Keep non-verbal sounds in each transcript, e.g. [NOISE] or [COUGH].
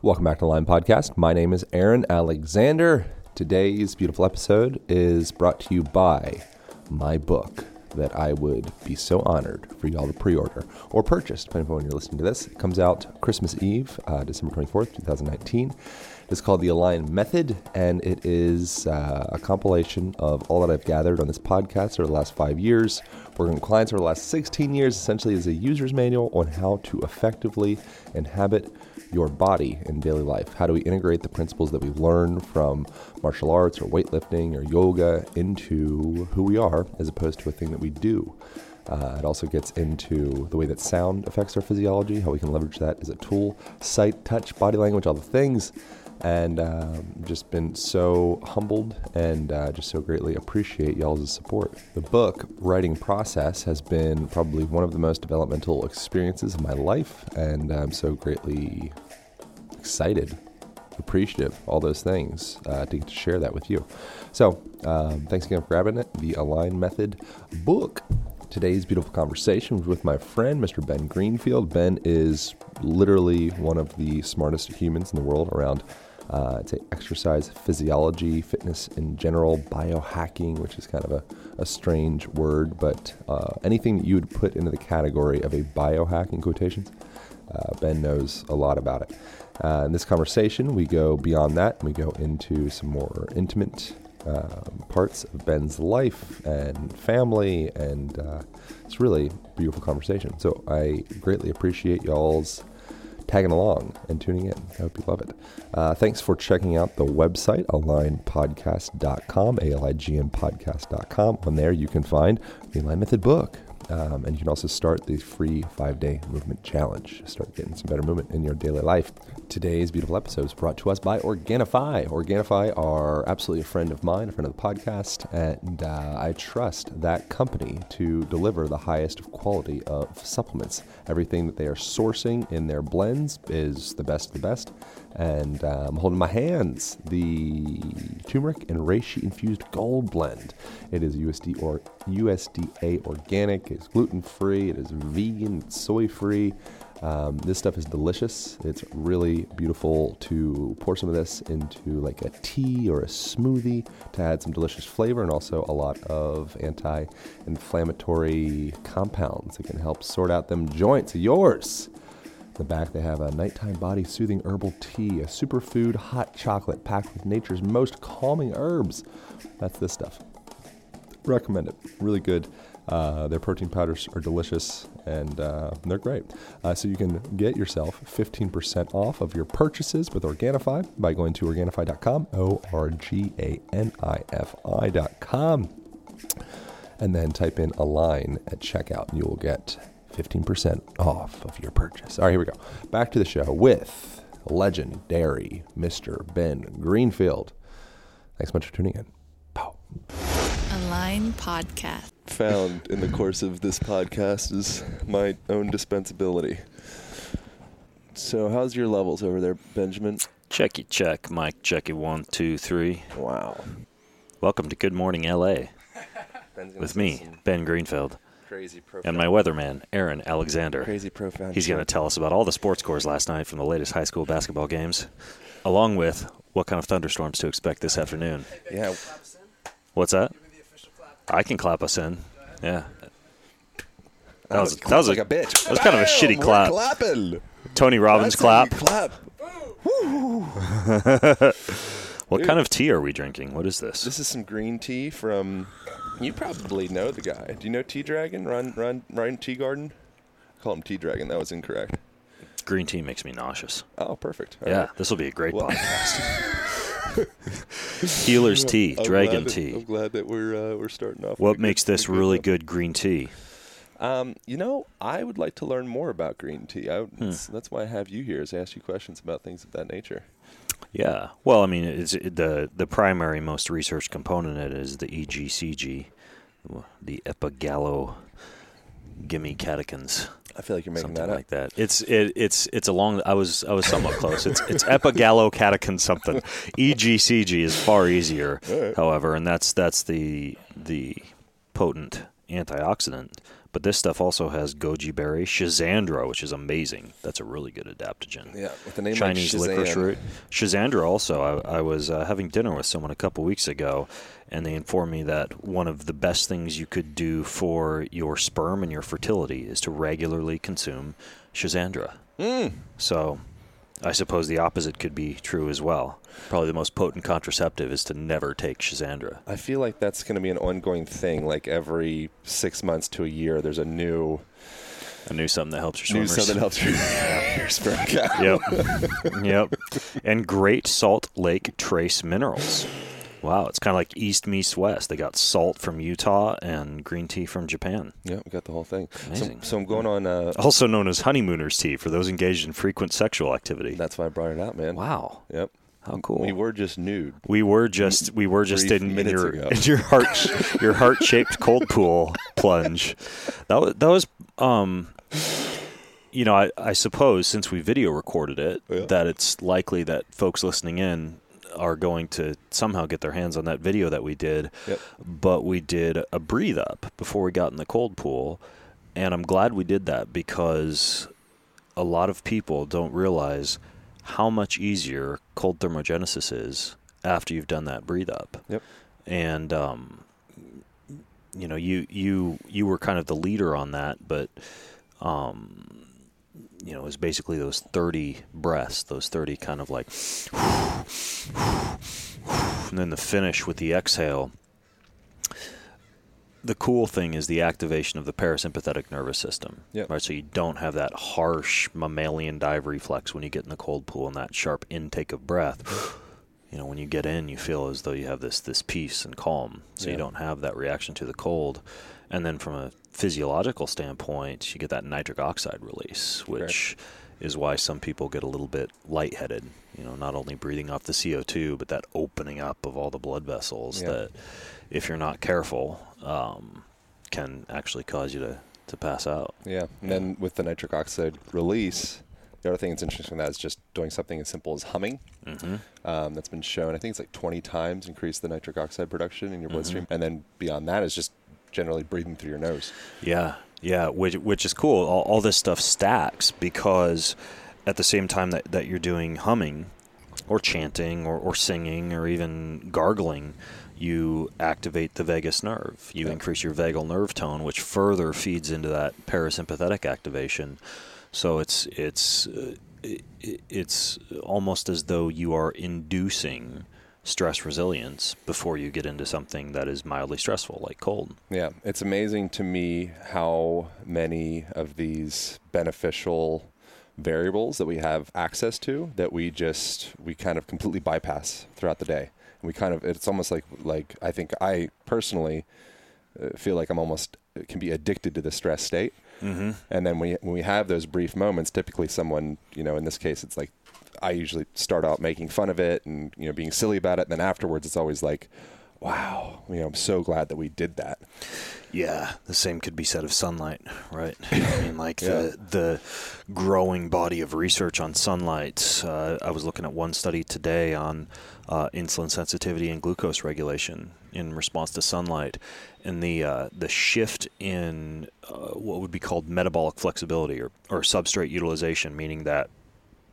Welcome back to the Align Podcast. My name is Aaron Alexander. Today's beautiful episode is brought to you by my book that I would be so honored for y'all to pre order or purchase, depending on when you're listening to this. It comes out Christmas Eve, uh, December 24th, 2019. It's called The Align Method, and it is uh, a compilation of all that I've gathered on this podcast over the last five years, working with clients over the last 16 years, essentially as a user's manual on how to effectively inhabit your body in daily life. How do we integrate the principles that we learn from martial arts or weightlifting or yoga into who we are as opposed to a thing that we do? Uh, it also gets into the way that sound affects our physiology, how we can leverage that as a tool, sight, touch, body language, all the things and um, just been so humbled and uh, just so greatly appreciate y'all's support. The book writing process has been probably one of the most developmental experiences of my life, and I'm so greatly excited, appreciative, all those things uh, to get to share that with you. So, um, thanks again for grabbing it. The Align Method book. Today's beautiful conversation was with my friend, Mr. Ben Greenfield. Ben is literally one of the smartest humans in the world around uh, to exercise physiology, fitness in general, biohacking, which is kind of a, a strange word, but uh, anything that you would put into the category of a biohacking quotations, uh, Ben knows a lot about it. Uh, in this conversation, we go beyond that and we go into some more intimate um, parts of Ben's life and family, and uh, it's really a beautiful conversation. So I greatly appreciate y'all's tagging along and tuning in. I hope you love it. Uh, thanks for checking out the website, alignpodcast.com, A-L-I-G-N podcast.com. On there, you can find the Align Method book. Um, and you can also start the free five day movement challenge. Start getting some better movement in your daily life. Today's beautiful episode is brought to us by Organifi. Organifi are absolutely a friend of mine, a friend of the podcast, and uh, I trust that company to deliver the highest of quality of supplements. Everything that they are sourcing in their blends is the best of the best. And uh, I'm holding my hands the turmeric and reishi infused gold blend. It is USD or USDA organic. It's gluten free. It is vegan. It's soy free. Um, this stuff is delicious. It's really beautiful to pour some of this into like a tea or a smoothie to add some delicious flavor and also a lot of anti inflammatory compounds that can help sort out them joints of yours. The back, they have a nighttime body soothing herbal tea, a superfood hot chocolate packed with nature's most calming herbs. That's this stuff. Recommend it. Really good. Uh, their protein powders are delicious and uh, they're great. Uh, so you can get yourself 15% off of your purchases with Organifi by going to Organifi.com, O R G A N I F I.com, and then type in Align at checkout and you will get 15% off of your purchase. All right, here we go. Back to the show with legendary Mr. Ben Greenfield. Thanks so much for tuning in. Pow. Align Podcast. Found in the course of this podcast is my own dispensability. So, how's your levels over there, Benjamin? Checky check, Mike. Checky one, two, three. Wow. Welcome to Good Morning LA [LAUGHS] with me, Ben Greenfield, Crazy profound. and my weatherman, Aaron Alexander. crazy profound. He's going to tell us about all the sports scores last night from the latest high school basketball games, along with what kind of thunderstorms to expect this afternoon. Yeah. What's that? I can clap us in. Yeah. That was that was like a, a bitch. that was kind of a shitty clap. clapping. Tony Robbins clap. clap. [LAUGHS] What Dude. kind of tea are we drinking? What is this? This is some green tea from. You probably know the guy. Do you know Tea Dragon? Ryan, Ryan, Ryan Tea Garden? Call him Tea Dragon. That was incorrect. Green tea makes me nauseous. Oh, perfect. All yeah, right. this will be a great Well- podcast. [LAUGHS] Healer's tea, I'm dragon that- tea. I'm glad that we're uh, we're starting off. What good- makes this good really good green tea? Um, you know, I would like to learn more about green tea. I, Hmm. that's, that's why I have you here is I ask you questions about things of that nature. Yeah. Well, I mean, it's the the primary most researched component it is the EGCG, the epigallo gimme catechins, I feel like you're making something that up. like that. It's it, it's it's along. I was I was somewhat close. It's it's epigallo catechin something. [LAUGHS] EGCG is far easier, right. however, and that's that's the the potent antioxidant. But this stuff also has goji berry, schizandra, which is amazing. That's a really good adaptogen. Yeah, with the name Chinese like licorice root. Schizandra also. I, I was uh, having dinner with someone a couple weeks ago, and they informed me that one of the best things you could do for your sperm and your fertility is to regularly consume Schizandra. Mm. So I suppose the opposite could be true as well. Probably the most potent contraceptive is to never take Schizandra. I feel like that's going to be an ongoing thing. Like every six months to a year, there's a new I knew something that helps your new swimmers. something helps your, [LAUGHS] your sperm count. Yep. yep. And Great Salt Lake Trace Minerals. Wow, it's kind of like East meets West. They got salt from Utah and green tea from Japan. Yeah, we got the whole thing. So, Amazing. so I'm going on. Uh, Also known as honeymooners tea for those engaged in frequent sexual activity. that's why I brought it out, man. wow. Yep. How cool. We were just nude. We were just we were just in, in your ago. in [LAUGHS] your heart your heart shaped cold pool plunge. That was that was um you know I, I suppose since we video recorded it Yeah. that it's likely that folks listening in are going to somehow get their hands on that video that we did. Yep. But we did a breathe up before we got in the cold pool, and I'm glad we did that because a lot of people don't realize how much easier cold thermogenesis is after you've done that breathe up. Yep. And um, you know, you you you were kind of the leader on that, but um, you know, was basically those 30 breaths, those 30 kind of like, and then the finish with the exhale. The cool thing is the activation of the parasympathetic nervous system. Yep. Right, so you don't have that harsh mammalian dive reflex when you get in the cold pool and that sharp intake of breath. You know, when you get in, you feel as though you have this this peace and calm. So you don't have that reaction to the cold. And then from a physiological standpoint, you get that nitric oxide release, which is why some people get a little bit lightheaded. You know, not only breathing off the CO2, but that opening up of all the blood vessels Yeah. that, if you're not careful, um, can actually cause you to, to pass out. Yeah. And then with the nitric oxide release, the other thing that's interesting from that is just doing something as simple as humming. Mm-hmm. Um, that's been shown. I think it's like 20 times increase the nitric oxide production in your bloodstream. Mm-hmm. And then beyond that is just generally breathing through your nose. Yeah, yeah, which which is cool. All, all this stuff stacks because at the same time that, that you're doing humming or chanting or, or singing or even gargling, you activate the vagus nerve. You Yeah. increase your vagal nerve tone, which further feeds into that parasympathetic activation. So it's it's uh, it's almost as though you are inducing stress resilience before you get into something that is mildly stressful, like cold. Yeah, it's amazing to me how many of these beneficial variables that we have access to that we just we kind of completely bypass throughout the day. We kind of it's almost like like I think I personally uh, feel like I'm almost can be addicted to the stress state. Mm-hmm. And then when, we, when we have those brief moments, typically someone, you know, in this case, it's like I usually start out making fun of it and, you know, being silly about it. And then afterwards, it's always like, wow, you know, I'm so glad that we did that. Yeah, the same could be said of sunlight, right? [LAUGHS] I mean, like Yeah. the the growing body of research on sunlight. Uh, I was looking at one study today on uh, insulin sensitivity and glucose regulation in response to sunlight, and the uh, the shift in uh, what would be called metabolic flexibility or, or substrate utilization, meaning that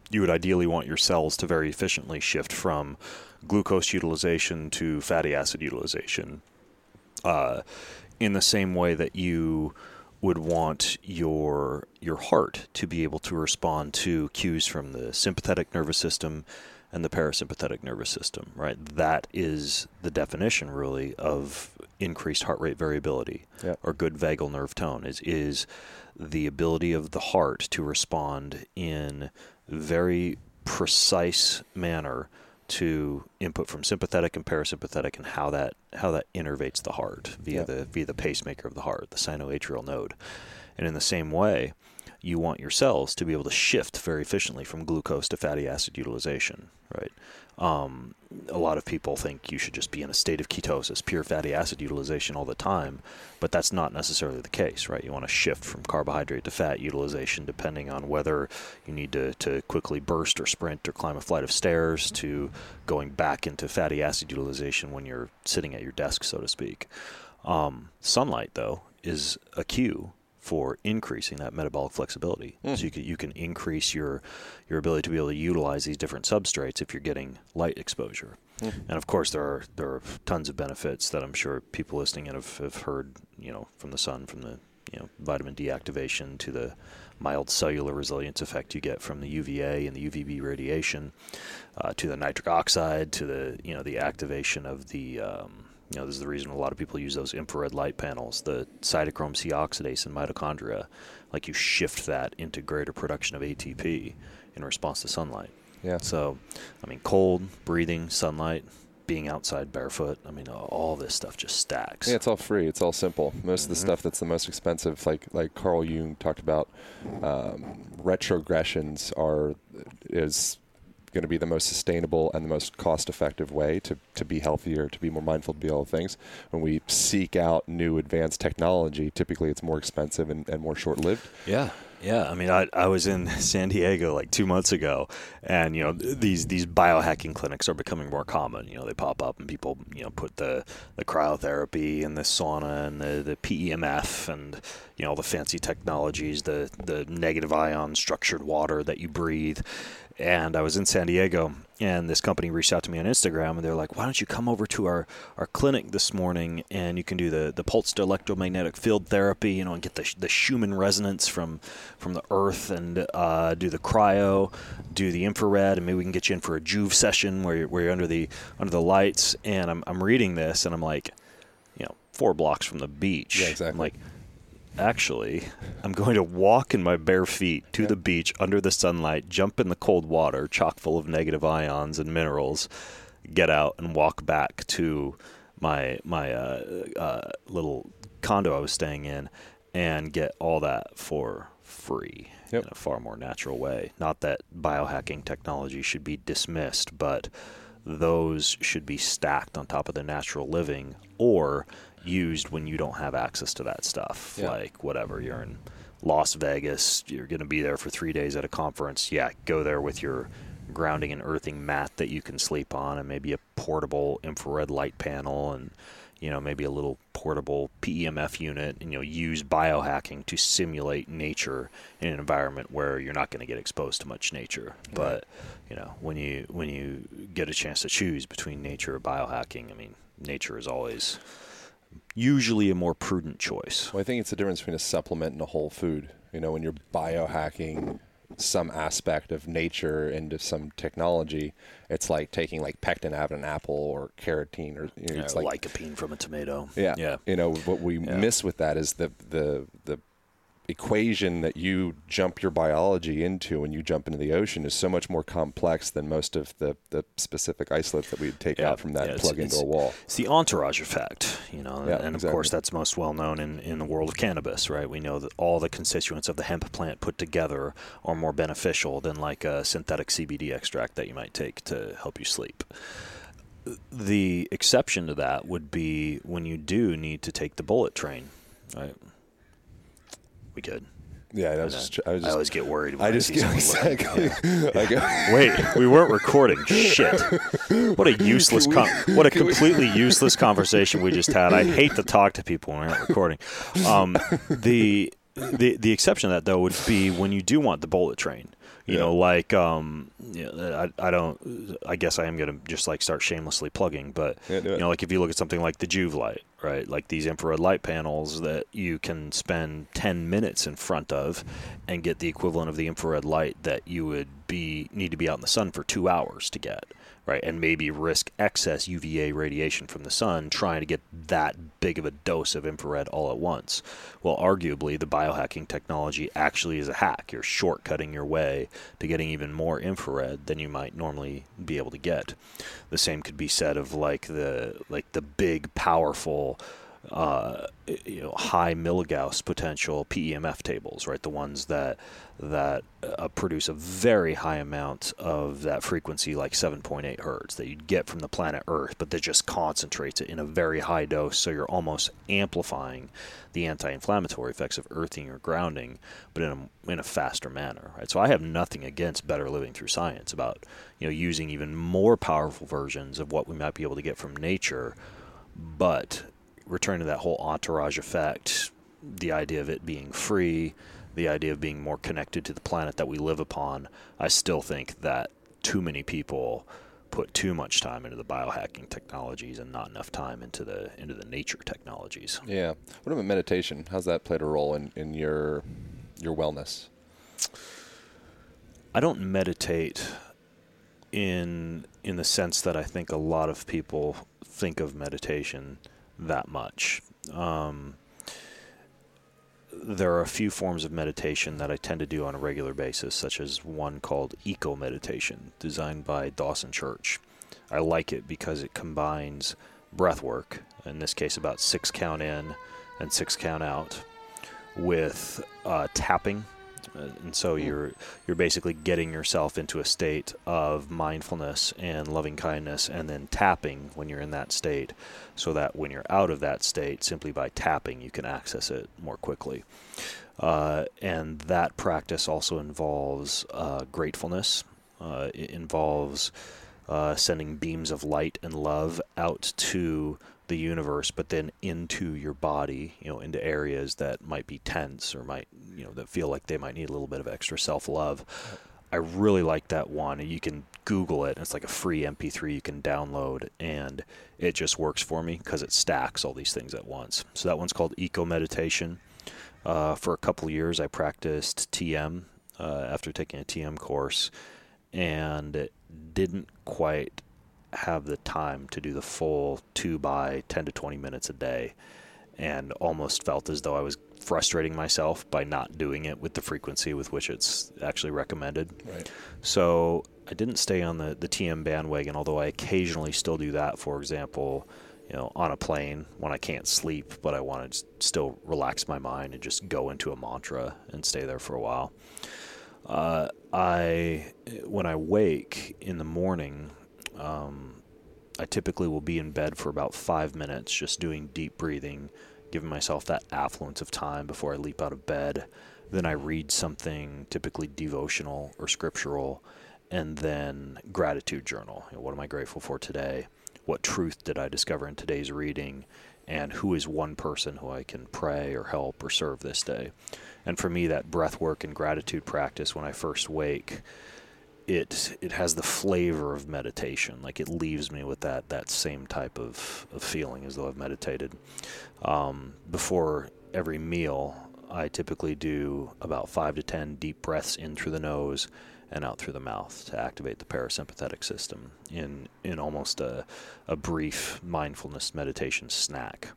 you would ideally want your cells to very efficiently shift from glucose utilization to fatty acid utilization. Uh, in the same way that you would want your your heart to be able to respond to cues from the sympathetic nervous system and the parasympathetic nervous system, right? That is the definition really of increased heart rate variability Yeah. or good vagal nerve tone is is the ability of the heart to respond in very precise manner to input from sympathetic and parasympathetic and how that how that innervates the heart via the via the pacemaker of the heart, the sinoatrial node. And in the same way, you want your cells to be able to shift very efficiently from glucose to fatty acid utilization, right? Um, a lot of people think you should just be in a state of ketosis, pure fatty acid utilization all the time, but that's not necessarily the case, right? You want to shift from carbohydrate to fat utilization depending on whether you need to, to quickly burst or sprint or climb a flight of stairs to going back into fatty acid utilization when you're sitting at your desk, so to speak. Um, sunlight, though, is a cue for increasing that metabolic flexibility. So you can you can increase your your ability to be able to utilize these different substrates if you're getting light exposure. And of course, there are there are tons of benefits that I'm sure people listening in have, have heard. You know, from the sun, from the you know vitamin D activation to the mild cellular resilience effect you get from the UVA and the UVB radiation, uh, to the nitric oxide, to the you know the activation of the um, you know this is the reason a lot of people use those infrared light panels, the cytochrome C oxidase in mitochondria, like you shift that into greater production of ATP in response to sunlight. Yeah. So, I mean, cold, breathing, sunlight, being outside barefoot. I mean, all this stuff just stacks. Yeah, it's all free. It's all simple. Most of the Mhm. stuff that's the most expensive, like like Carl Jung talked about, um, retrogressions are is going to be the most sustainable and the most cost-effective way to, to be healthier, to be more mindful, to be all things. When we seek out new advanced technology, typically it's more expensive and, and more short-lived. Yeah, yeah. I mean, I, I was in [LAUGHS] San Diego like two months ago, and you know these these biohacking clinics are becoming more common. You know, they pop up and people you know put the the cryotherapy and the sauna and the the PEMF and you know all the fancy technologies, the the negative ion structured water that you breathe. And I was in San Diego, and this company reached out to me on Instagram, and they're like, "Why don't you come over to our, our clinic this morning, and you can do the, the pulsed electromagnetic field therapy, you know, and get the the Schumann resonance from from the Earth, and uh, do the cryo, do the infrared, and maybe we can get you in for a Joovv session where you're, where you're under the under the lights." And I'm I'm reading this, and I'm like, you know, four blocks from the beach. Yeah, exactly. I'm like, actually, I'm going to walk in my bare feet to the beach under the sunlight, jump in the cold water, chock full of negative ions and minerals, get out and walk back to my my uh, uh, little condo I was staying in, and get all that for free Yep. in a far more natural way. Not that biohacking technology should be dismissed, but those should be stacked on top of the natural living or used when you don't have access to that stuff. Yeah. Like whatever, you're in Las Vegas, you're going to be there for 3 days at a conference. Yeah, go there with your grounding and earthing mat that you can sleep on and maybe a portable infrared light panel and you know maybe a little portable PEMF unit and you know use biohacking to simulate nature in an environment where you're not going to get exposed to much nature but you know when you when you get a chance to choose between nature or biohacking I mean nature is always usually a more prudent choice Well, I think it's the difference between a supplement and a whole food. You know, when you're biohacking some aspect of nature into some technology, it's like taking like pectin out of an apple or carotene or you know, you it's like lycopene from a tomato Yeah. yeah You know, what we Yeah. miss with that is the the the equation that you jump your biology into when you jump into the ocean is so much more complex than most of the, the specific isolates that we'd take Yeah. out from that Yeah, and plug into a wall. It's the entourage effect, you know, Yeah, and of exactly. course that's most well known in, in the world of cannabis, right? We know that all the constituents of the hemp plant put together are more beneficial than like a synthetic CBD extract that you might take to help you sleep. The exception to that would be when you do need to take the bullet train, right? We good. Yeah, I I, was just, I was I always get worried. I I, just see get exactly. I go, [LAUGHS] Wait, we weren't recording. Shit. What a useless, we- con- what a can we- completely [LAUGHS] useless conversation we just had. I hate to talk to people when we're not recording. Um, the the the exception to that though would be when you do want the bullet train. You Yeah. know, like um, you know, I I don't. I guess I am gonna just like start shamelessly plugging, but Yeah, you know, like if you look at something like the Joovv light, right? Like these infrared light panels that you can spend 10 minutes in front of and get the equivalent of the infrared light that you would be need to be out in the sun for 2 hours to get, right? And maybe risk excess UVA radiation from the sun trying to get that big of a dose of infrared all at once. Well, arguably the biohacking technology actually is a hack. You're shortcutting your way to getting even more infrared than you might normally be able to get. The same could be said of like the like the big powerful uh, you know high milligauss potential PEMF tables, right? The ones that that uh, produce a very high amount of that frequency, like 7.8 hertz, that you'd get from the planet Earth, but that just concentrates it in a very high dose, so you're almost amplifying the anti-inflammatory effects of earthing or grounding, but in a in a faster manner, right? So I have nothing against better living through science about you know using even more powerful versions of what we might be able to get from nature, but return to that whole entourage effect the idea of it being free, the idea of being more connected to the planet that we live upon, I still think that too many people put too much time into the biohacking technologies and not enough time into the into the nature technologies. Yeah. What about meditation? How's that played a role in, in your your wellness? I don't meditate in in the sense that I think a lot of people think of meditation that much. Um, there are a few forms of meditation that I tend to do on a regular basis, such as one called eco meditation, designed by Dawson Church. I like it because it combines breath work, in this case about six count in and six count out, with uh, tapping and so you're you're basically getting yourself into a state of mindfulness and loving kindness and then tapping when you're in that state so that when you're out of that state simply by tapping you can access it more quickly. Uh, and that practice also involves uh, gratefulness. Uh, it involves uh, sending beams of light and love out to the universe, but then into your body, you know, into areas that might be tense or might, you know, that feel like they might need a little bit of extra self love. I really like that one. You can Google it. It's like a free MP3 you can download, and it just works for me because it stacks all these things at once. So that one's called Eco Meditation. Uh, for a couple years, I practiced TM uh, after taking a TM course, and it didn't quite have the time to do the full two by 10 to 20 minutes a day and almost felt as though I was frustrating myself by not doing it with the frequency with which it's actually recommended. Right. So I didn't stay on the, the TM bandwagon, although I occasionally still do that. For example, you know, on a plane when I can't sleep, but I want to still relax my mind and just go into a mantra and stay there for a while. Uh, I, when I wake in the morning, um, I typically will be in bed for about five minutes, just doing deep breathing, giving myself that affluence of time before I leap out of bed. Then I read something typically devotional or scriptural, and then gratitude journal. You know, what am I grateful for today? What truth did I discover in today's reading? And who is one person who I can pray or help or serve this day? And for me, that breath work and gratitude practice when I first wake it it has the flavor of meditation. Like it leaves me with that that same type of, of feeling as though I've meditated. Um, before every meal, I typically do about five to ten deep breaths in through the nose and out through the mouth to activate the parasympathetic system in in almost a, a brief mindfulness meditation snack.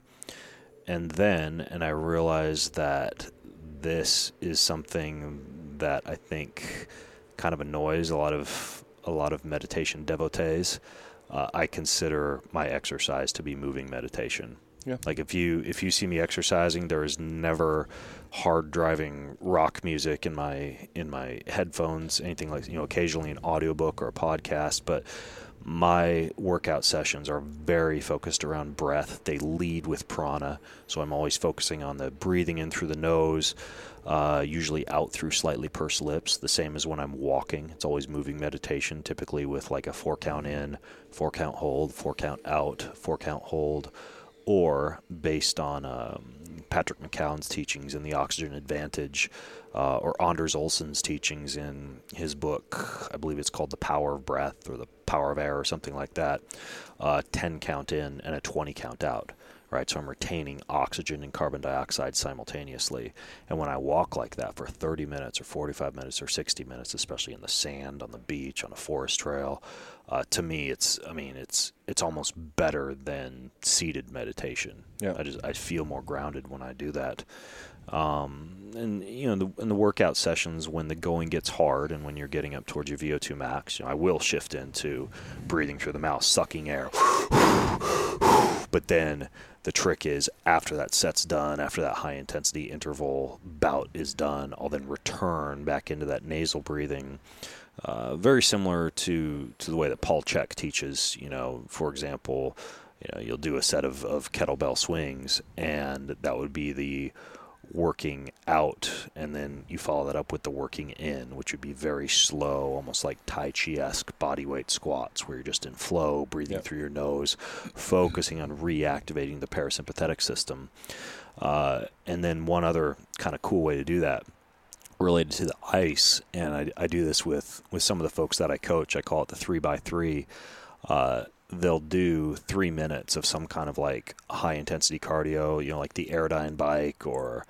And then, and I realize that this is something that I think kind of annoys a lot of a lot of meditation devotees. Uh, I consider my exercise to be moving meditation. Yeah. Like if you if you see me exercising, there is never hard driving rock music in my in my headphones, anything like you know, occasionally an audiobook or a podcast, but my workout sessions are very focused around breath. They lead with prana, so I'm always focusing on the breathing in through the nose, uh, usually out through slightly pursed lips, the same as when I'm walking. It's always moving meditation, typically with like a four count in, four count hold, four count out, four count hold, or based on um, Patrick McKeown's teachings in The Oxygen Advantage, uh, or Anders Olsson's teachings in his book, I believe it's called The Power of Breath or The Power of Air or something like that, uh, 10 count in and a 20 count out right? So I'm retaining oxygen and carbon dioxide simultaneously. And when I walk like that for 30 minutes or 45 minutes or 60 minutes, especially in the sand, on the beach, on a forest trail, uh, to me, it's I mean, it's it's almost better than seated meditation. Yeah. I just I feel more grounded when I do that. Um, and you know, the, in the workout sessions, when the going gets hard and when you're getting up towards your VO2 max, you know, I will shift into breathing through the mouth, sucking air. [SIGHS] but then the trick is after that set's done, after that high intensity interval bout is done, I'll then return back into that nasal breathing. Uh, very similar to, to the way that Paul Chek teaches, you know, for example, you know, you'll do a set of, of kettlebell swings, and that would be the working out, and then you follow that up with the working in, which would be very slow, almost like Tai Chi esque body weight squats, where you're just in flow, breathing Yep. through your nose, focusing on reactivating the parasympathetic system. Uh, and then one other kind of cool way to do that related to the ice, and I, I do this with, with some of the folks that I coach. I call it the three by three. Uh, they'll do three minutes of some kind of like high intensity cardio, you know, like the Airdyne bike or,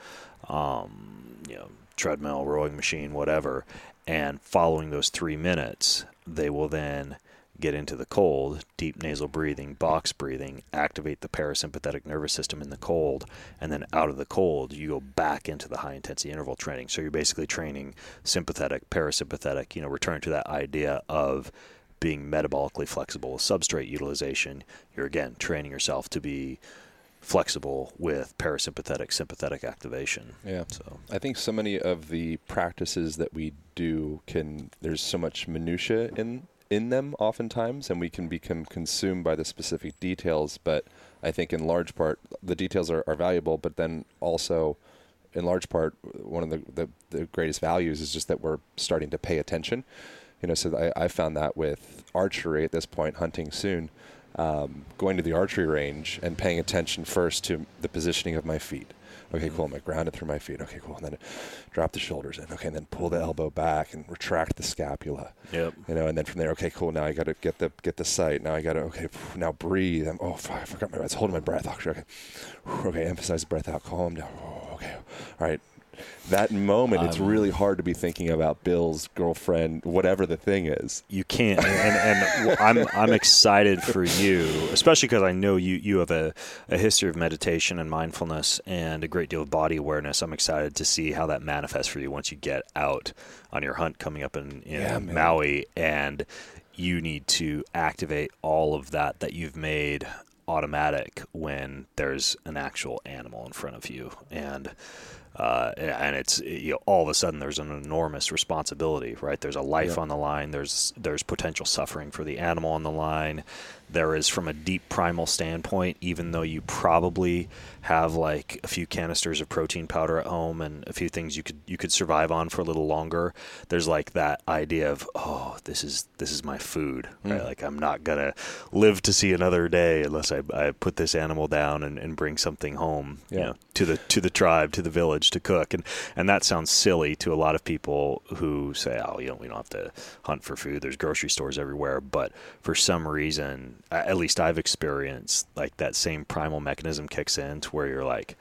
um, you know, treadmill, rowing machine, whatever. And following those three minutes, they will then get into the cold, deep nasal breathing, box breathing, activate the parasympathetic nervous system in the cold, and then out of the cold, you go back into the high intensity interval training. So you're basically training sympathetic, parasympathetic, you know, return to that idea of being metabolically flexible with substrate utilization. You're again training yourself to be flexible with parasympathetic, sympathetic activation. Yeah. So I think so many of the practices that we do can there's so much minutia in in them oftentimes and we can become consumed by the specific details but I think in large part the details are, are valuable but then also in large part one of the, the, the greatest values is just that we're starting to pay attention you know so I, I found that with archery at this point hunting soon um, going to the archery range and paying attention first to the positioning of my feet Okay, cool. I'm I grounded through my feet? Okay, cool. And then drop the shoulders in. Okay, and then pull the elbow back and retract the scapula. Yep. You know, and then from there, okay, cool. Now I got to get the get the sight. Now I got to okay. Now breathe. I'm, oh, fuck, I forgot my breath. Holding my breath. Okay. [SIGHS] Okay, emphasize the breath out. Calm down. Oh, okay. All right. That moment, it's Um, really hard to be thinking about Bill's girlfriend, whatever the thing is. you can't and, and I'm I'm excited for you especially because I know you you have a, a history of meditation and mindfulness and a great deal of body awareness I'm excited to see how that manifests for you once you get out on your hunt coming up in, in Yeah. Maui and you need to activate all of that that you've made automatic when there's an actual animal in front of you and uh, and it's you know, all of a sudden there's an enormous responsibility, right? There's a life on the line. There's there's potential suffering for the animal on the line. There is from a deep primal standpoint, even though you probably have like a few canisters of protein powder at home and a few things you could you could survive on for a little longer. There's like that idea of oh, this is this is my food, right? Mm. Like I'm not gonna live to see another day unless I, I put this animal down and, and bring something home, you Yeah. know, to the to the tribe, to the village to cook. And and that sounds silly to a lot of people who say, "Oh, you know, we don't have to hunt for food. There's grocery stores everywhere." But for some reason, at least I've experienced like that same primal mechanism kicks in to where you're like,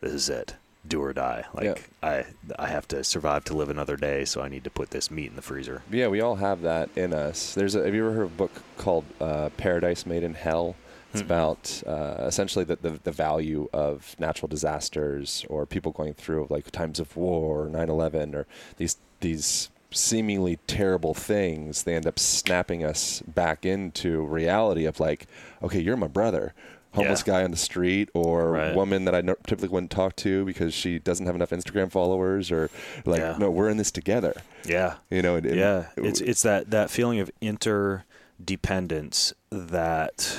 "This is it." Do or die. Like Yeah. I, I have to survive to live another day, so I need to put this meat in the freezer. Yeah, we all have that in us. There's a, have you ever heard of a book called uh, Paradise Made in Hell? It's Hmm. about uh, essentially the, the, the value of natural disasters or people going through like times of war or 9/11 or these these seemingly terrible things. They end up snapping us back into reality of like, okay, you're my brother. Homeless Yeah. guy on the street, or Right. woman that I typically wouldn't talk to because she doesn't have enough Instagram followers, or like, Yeah. no, we're in this together. Yeah, You know, and- and- yeah it's it's that that feeling of interdependence that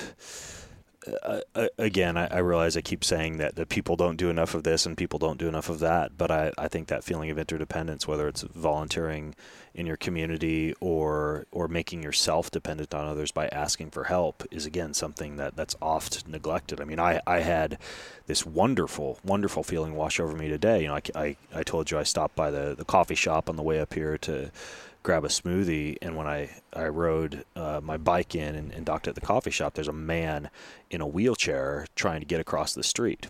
uh, again I, I realize i keep saying that, that people don't do enough of this and people don't do enough of that but I, I think that feeling of interdependence whether it's volunteering in your community or or making yourself dependent on others by asking for help is again something that that's oft neglected. I mean i i had this wonderful wonderful feeling wash over me today. You know i, I, I told you i stopped by the, the coffee shop on the way up here to grab a smoothie and when i i rode uh, my bike in and, and docked at the coffee shop there's a man in a wheelchair trying to get across the street.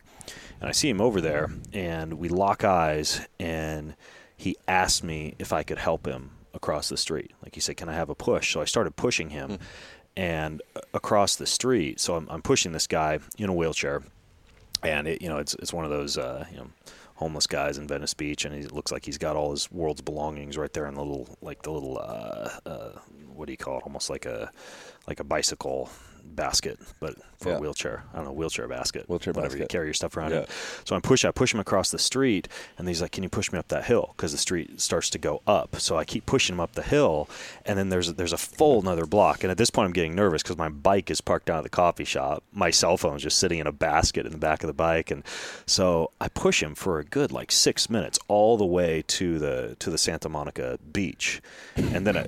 And i see him over there and we lock eyes and he asked me if i could help him across the street. Like he said can i have a push? So i started pushing him and uh, across the street. So I'm, I'm pushing this guy in a wheelchair and it, you know it's it's one of those uh, you know homeless guys in Venice Beach, and he looks like he's got all his world's belongings right there in the little like the little uh, uh, what do you call it? Almost like a like a bicycle basket, but for Yeah. a wheelchair. I don't know, wheelchair basket. Wheelchair whatever you carry your stuff around Yeah. in. So I'm push. I push him across the street, and he's like, "Can you push me up that hill?" Because the street starts to go up. So I keep pushing him up the hill, and then there's a, there's a full another block. And at this point, I'm getting nervous because my bike is parked down at the coffee shop. My cell phone's just sitting in a basket in the back of the bike, and so I push him for a good like six minutes all the way to the to the Santa Monica beach, and then I,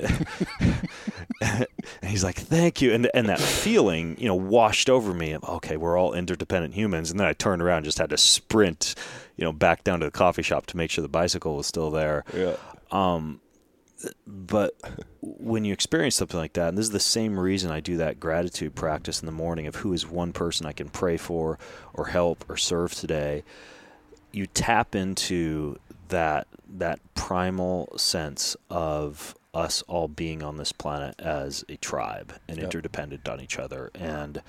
[LAUGHS] and he's like, "Thank you," and and that feeling, you know, washed over me. Of, okay, we're all interdependent humans, and then I turned around, and just had to sprint, you know, back down to the coffee shop to make sure the bicycle was still there. Yeah. Um, But when you experience something like that, and this is the same reason I do that gratitude practice in the morning of who is one person I can pray for, or help, or serve today, you tap into that that primal sense of us all being on this planet as a tribe and Yep. interdependent on each other and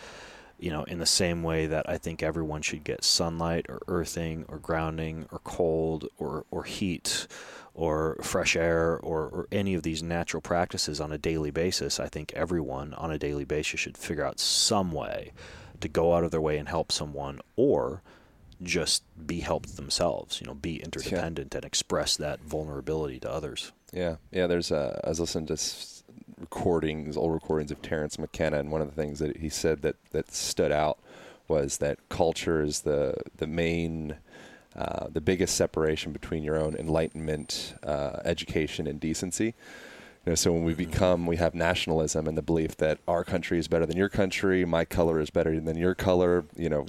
you know in the same way that I think everyone should get sunlight or earthing or grounding or cold or or heat or fresh air or, or any of these natural practices on a daily basis I think everyone on a daily basis should figure out some way to go out of their way and help someone or just be helped themselves, you know, be interdependent and express that vulnerability to others. Yeah, yeah. There's a. I was listening to s- recordings, old recordings of Terence McKenna, and one of the things that he said that that stood out was that culture is the the main. Uh, the biggest separation between your own enlightenment, uh, education, and decency. You know, so when we become, we have nationalism and the belief that our country is better than your country, my color is better than your color. You know,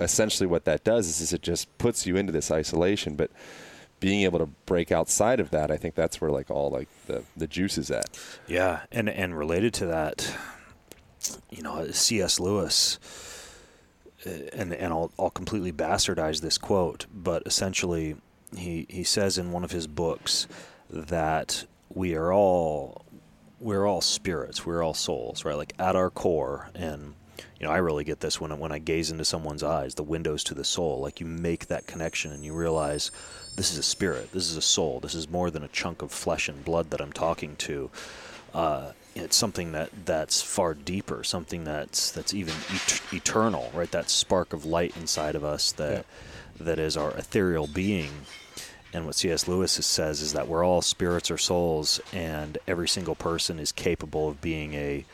essentially what that does is, is it just puts you into this isolation. But being able to break outside of that, I think that's where like all like the the juice is at. Yeah, and and related to that, you know, C.S. Lewis, uh, and and I'll I'll completely bastardize this quote, but essentially, he he says in one of his books that we are all we're all spirits, we're all souls, right? Like at our core, and you know, I really get this when I- when I gaze into someone's eyes, the windows to the soul. Like you make that connection, and you realize this is a spirit, this is a soul, this is more than a chunk of flesh and blood that I'm talking to. Uh, it's something that that's far deeper, something that's that's even et- eternal, right? That spark of light inside of us that that is our ethereal being. And what C.S. Lewis says is that we're all spirits or souls, and every single person is capable of being a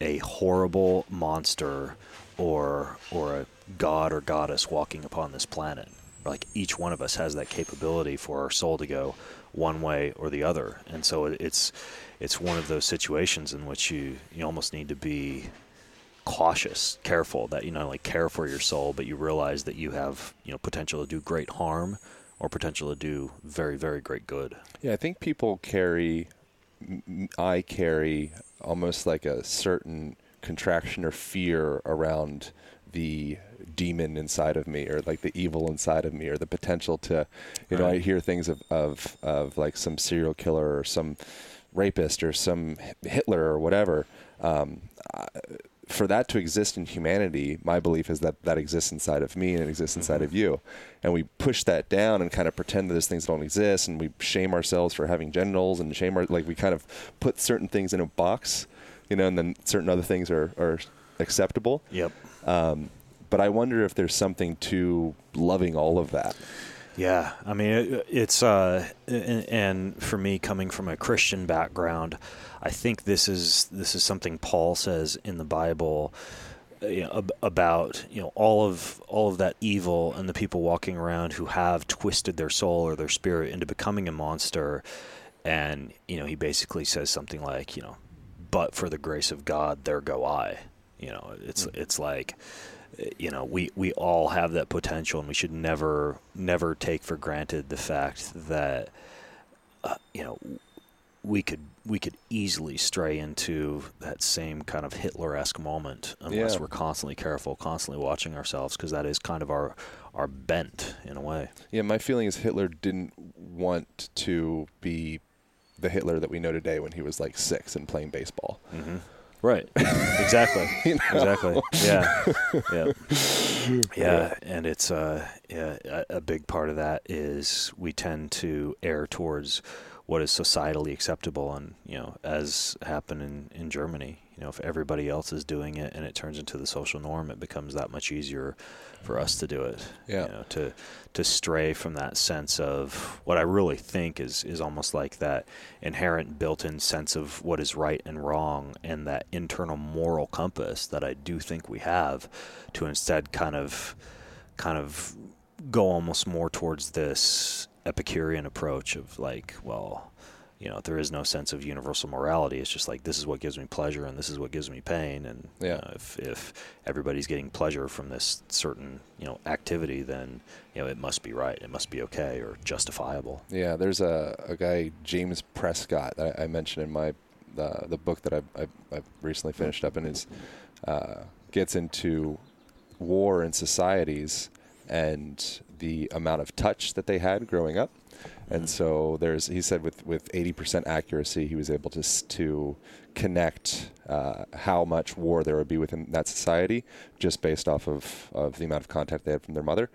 a horrible monster or or a god or goddess walking upon this planet. Like each one of us has that capability for our soul to go one way or the other, and so it's it's one of those situations in which you you almost need to be cautious, careful that you not only care for your soul, but you realize that you have you know potential to do great harm or potential to do very very great good. Yeah, I think people carry, I carry almost like a certain contraction or fear around the demon inside of me or like the evil inside of me or the potential to, you know, I hear things of, of, of like some serial killer or some rapist or some Hitler or whatever. Um, I- for that to exist in humanity, my belief is that that exists inside of me and it exists inside of you. And we push that down and kind of pretend that those things don't exist and we shame ourselves for having genitals and shame our, like we kind of put certain things in a box, you know, and then certain other things are, are acceptable. Yep. Um, but I wonder if there's something to loving all of that. Yeah, I mean it, it's uh, and, and for me coming from a Christian background, I think this is this is something Paul says in the Bible uh, you know, ab- about you know all of all of that evil and the people walking around who have twisted their soul or their spirit into becoming a monster, and you know he basically says something like you know, but for the grace of God, there go I. You know, it's it's like you know we we all have that potential and we should never never take for granted the fact that uh, you know we could we could easily stray into that same kind of Hitler-esque moment unless Yeah. we're constantly careful, constantly watching ourselves because that is kind of our our bent in a way. Yeah, my feeling is Hitler didn't want to be the Hitler that we know today when he was like six and playing baseball. Right. exactly. [LAUGHS] Exactly. Yeah. [LAUGHS] Yeah. Yeah. And it's uh yeah, a, a big part of that is we tend to err towards what is societally acceptable and, you know, as happened in, in Germany, You know, if everybody else is doing it and it turns into the social norm, it becomes that much easier for us to do it. Yeah. You know, to to stray from that sense of what I really think is is almost like that inherent built-in sense of what is right and wrong and that internal moral compass that I do think we have to instead kind of kind of go almost more towards this Epicurean approach of like, well, you know, there is no sense of universal morality. It's just like this is what gives me pleasure and this is what gives me pain. And you know, if if everybody's getting pleasure from this certain you know activity, then you know it must be right. It must be okay or justifiable. Yeah, there's a, a guy James Prescott that I, I mentioned in my uh, the book that I've, I've, I've recently finished up, and is uh, gets into war in societies and the amount of touch that they had growing up. And so there's, he said, with with 80% accuracy, he was able to to connect uh, how much war there would be within that society just based off of, of the amount of contact they had from their mother.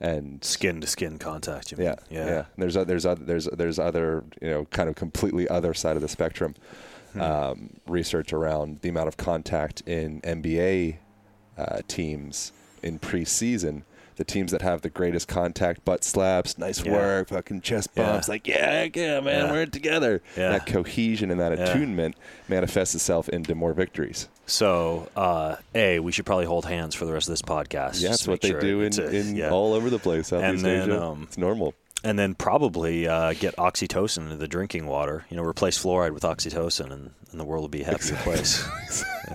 And Skin to skin contact. You mean? yeah, yeah. And there's o- there's other there's there's other you know kind of completely other side of the spectrum um, research around the amount of contact in NBA uh, teams in preseason. The teams that have the greatest contact, butt slaps, nice Yeah. work, fucking chest Yeah. bumps, like yeah, yeah, man, Yeah. we're together. Yeah. That cohesion and that Yeah. attunement manifests itself into more victories. So, uh, a we should probably hold hands for the rest of this podcast. Yeah, that's what they sure do in, a- in yeah. all over the place. Southeast then, Asia. um, it's normal. and then probably uh, get oxytocin into the drinking water. You know, replace fluoride with oxytocin, and, and the world will be a happier place.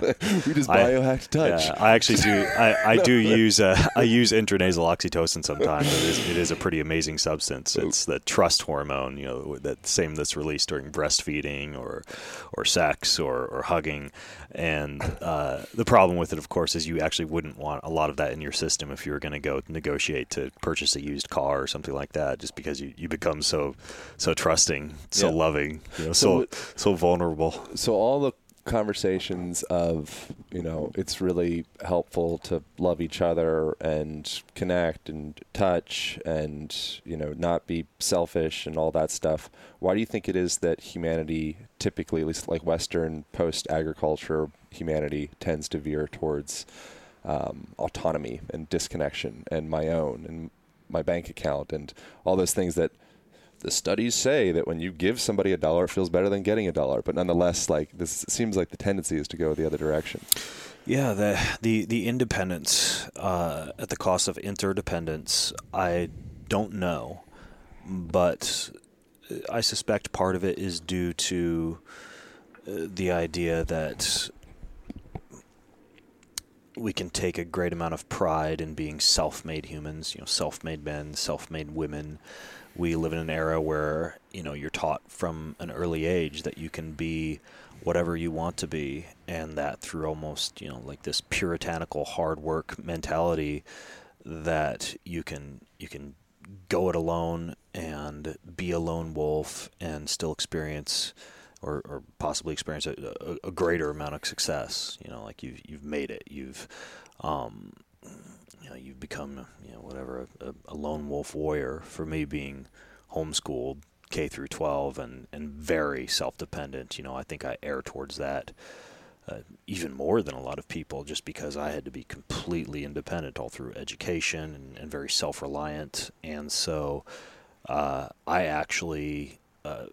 [LAUGHS] we just biohacked touch. Yeah, I actually do. I, I [LAUGHS] do use uh, I use intranasal oxytocin sometimes. It is, it is a pretty amazing substance. It's the trust hormone. You know, that same that's released during breastfeeding or or sex or, or hugging. And uh, the problem with it, of course, is you actually wouldn't want a lot of that in your system if you were going to go negotiate to purchase a used car or something like that. Just because you, you become so so trusting, so Yeah. loving, you know, So so so vulnerable. so all the conversations of you know it's really helpful to love each other and connect and touch and you know not be selfish and all that stuff. Why do you think it is that humanity typically at least like western post agriculture humanity tends to veer towards um, autonomy and disconnection and my own and my bank account and all those things that the studies say that when you give somebody a dollar, it feels better than getting a dollar. But nonetheless, like this seems like the tendency is to go the other direction. Yeah, the the the independence uh, at the cost of interdependence. I don't know, but I suspect part of it is due to uh, the idea that we can take a great amount of pride in being self-made humans. You know, self-made men, self-made women. We live in an era where you know you're taught from an early age that you can be whatever you want to be, and that through almost you know like this puritanical hard work mentality that you can you can go it alone and be a lone wolf and still experience or, or possibly experience a, a, a greater amount of success. You know, like you've you've made it. You've um, know you've become you know whatever a, a lone wolf warrior. For me, being homeschooled K through 12 and and very self dependent. You know, I think I err towards that. Uh, even more than a lot of people, just because I had to be completely independent all through education and, and very self reliant. And so uh, I actually uh,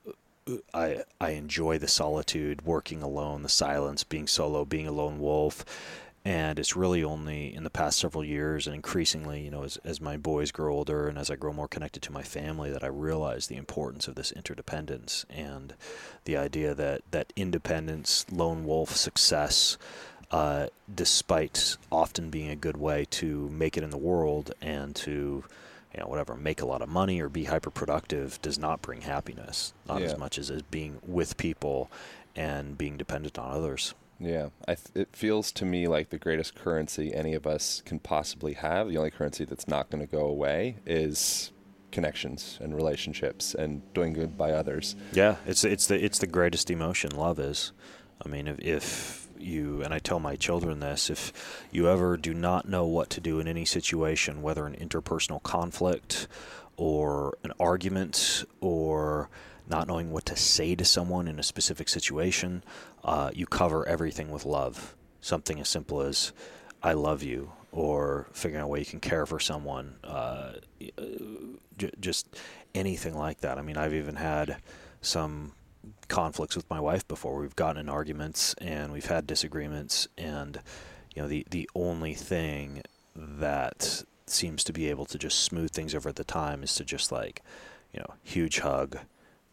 I I enjoy the solitude, working alone, the silence, being solo, being a lone wolf. And it's really only in the past several years, and increasingly, you know, as, as my boys grow older and as I grow more connected to my family, that I realize the importance of this interdependence and the idea that that independence, lone wolf success, uh, despite often being a good way to make it in the world and to you know, whatever, make a lot of money or be hyper productive does not bring happiness, not Yeah. as much as, as being with people and being dependent on others. Yeah, th- it feels to me like the greatest currency any of us can possibly have. The only currency that's not going to go away is connections and relationships and doing good by others. Yeah, it's it's the it's the greatest emotion. Love is. I mean, if, if you and I tell my children this, if you ever do not know what to do in any situation, whether an interpersonal conflict or an argument or not knowing what to say to someone in a specific situation, uh, you cover everything with love. Something as simple as, I love you, or figuring out a way you can care for someone, uh, j- just anything like that. I mean, I've even had some conflicts with my wife before. We've gotten in arguments and we've had disagreements, and you know, the the only thing that seems to be able to just smooth things over at the time is to just like, you know, huge hug.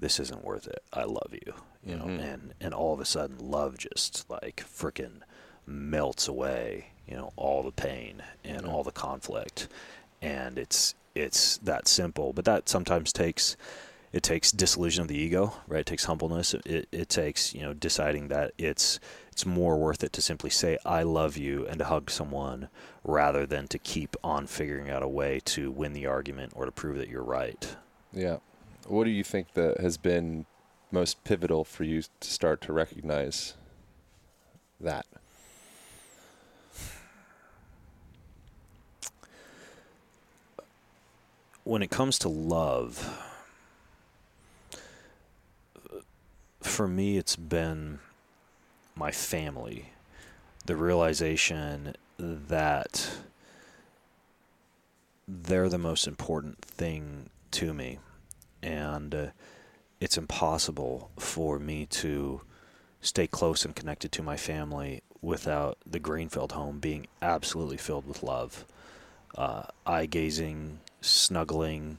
This isn't worth it. I love you. You know, Mhm. and and all of a sudden, love just like freaking melts away. You know, all the pain and Yeah. all the conflict, and it's it's that simple. But that sometimes takes it takes disillusion of the ego, right? It takes humbleness. It, it takes you know deciding that it's it's more worth it to simply say I love you and to hug someone rather than to keep on figuring out a way to win the argument or to prove that you're right. Yeah. What do you think that has been most pivotal for you to start to recognize that? When it comes to love, for me, it's been my family. The realization that they're the most important thing to me. And uh, it's impossible for me to stay close and connected to my family without the Greenfield home being absolutely filled with love. Uh, eye gazing, snuggling,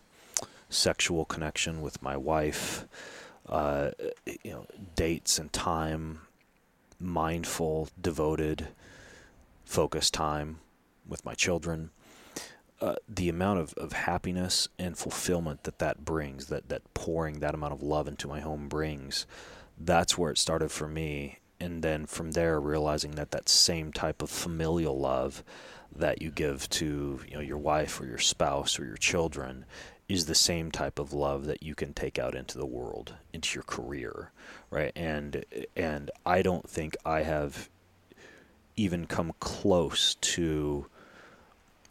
sexual connection with my wife, uh, you know, dates and time, mindful, devoted, focused time with my children. Uh, the amount of, of happiness and fulfillment that that brings, that, that pouring that amount of love into my home brings, that's where it started for me. And then from there, realizing that that same type of familial love that you give to you know your wife or your spouse or your children is the same type of love that you can take out into the world, into your career, right? And and I don't think I have even come close to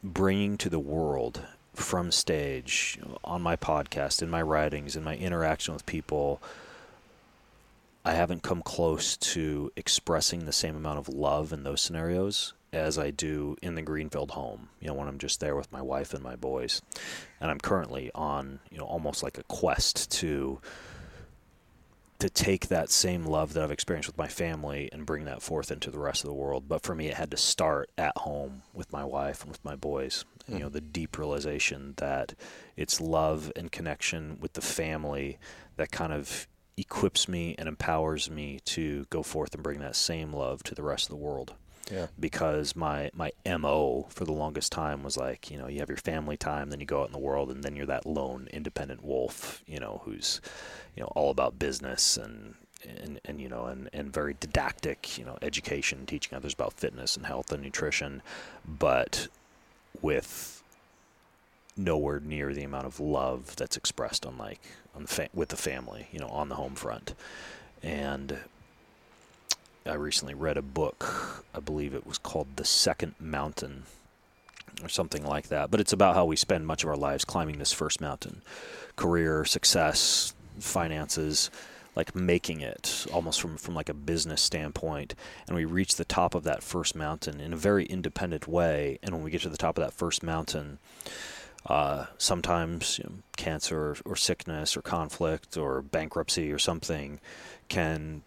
bringing to the world from stage on my podcast in my writings in my interaction with people I haven't come close to expressing the same amount of love in those scenarios as I do in the Greenfield home, you know, when I'm just there with my wife and my boys. And I'm currently on, you know, almost like a quest to to take that same love that I've experienced with my family and bring that forth into the rest of the world. But for me it had to start at home with my wife and with my boys. You know, hmm. the deep realization that it's love and connection with the family that kind of equips me and empowers me to go forth and bring that same love to the rest of the world Because my my mo for the longest time was like you know you have your family time then you go out in the world and then you're that lone independent wolf you know who's you know all about business and and, and you know and, and very didactic you know education teaching others about fitness and health and nutrition but with nowhere near the amount of love that's expressed on like on the fa- with the family, you know, on the home front. And I recently read a book, I believe it was called The Second Mountain or something like that, but it's about how we spend much of our lives climbing this first mountain. Career, success, finances, like making it almost from from like a business standpoint and we reach the top of that first mountain in a very independent way and when we get to the top of that first mountain uh, sometimes you know, cancer or, or sickness or conflict or bankruptcy or something can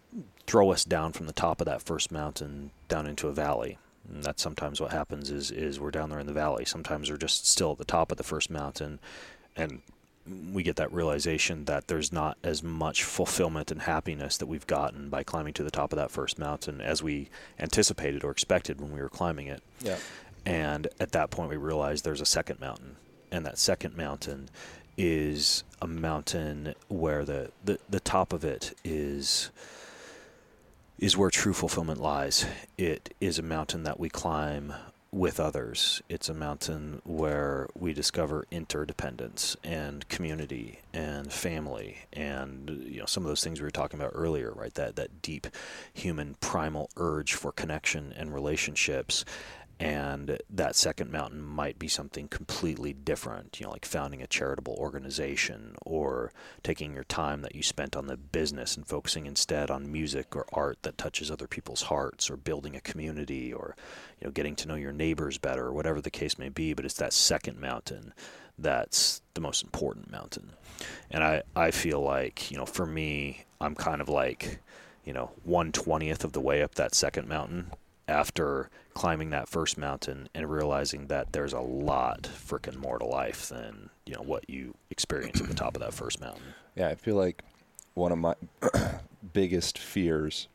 throw us down from the top of that first mountain down into a valley. And that's sometimes what happens is is we're down there in the valley. Sometimes we're just still at the top of the first mountain and we get that realization that there's not as much fulfillment and happiness that we've gotten by climbing to the top of that first mountain as we anticipated or expected when we were climbing it. Yeah. And at that point, we realize there's a second mountain. And that second mountain is a mountain where the, the, the top of it is is where true fulfillment lies. It is a mountain that we climb with others. It's a mountain where we discover interdependence and community and family and you know some of those things we were talking about earlier, right? That that deep human primal urge for connection and relationships. And that second mountain might be something completely different, you know, like founding a charitable organization or taking your time that you spent on the business and focusing instead on music or art that touches other people's hearts or building a community or, you know, getting to know your neighbors better or whatever the case may be. But it's that second mountain that's the most important mountain. And I, I feel like, you know, for me, I'm kind of like, you know, 120th of the way up that second mountain after climbing that first mountain and realizing that there's a lot freaking more to life than you know what you experience at the top of that first mountain. Yeah, I feel like one of my [CLEARS THROAT] biggest fears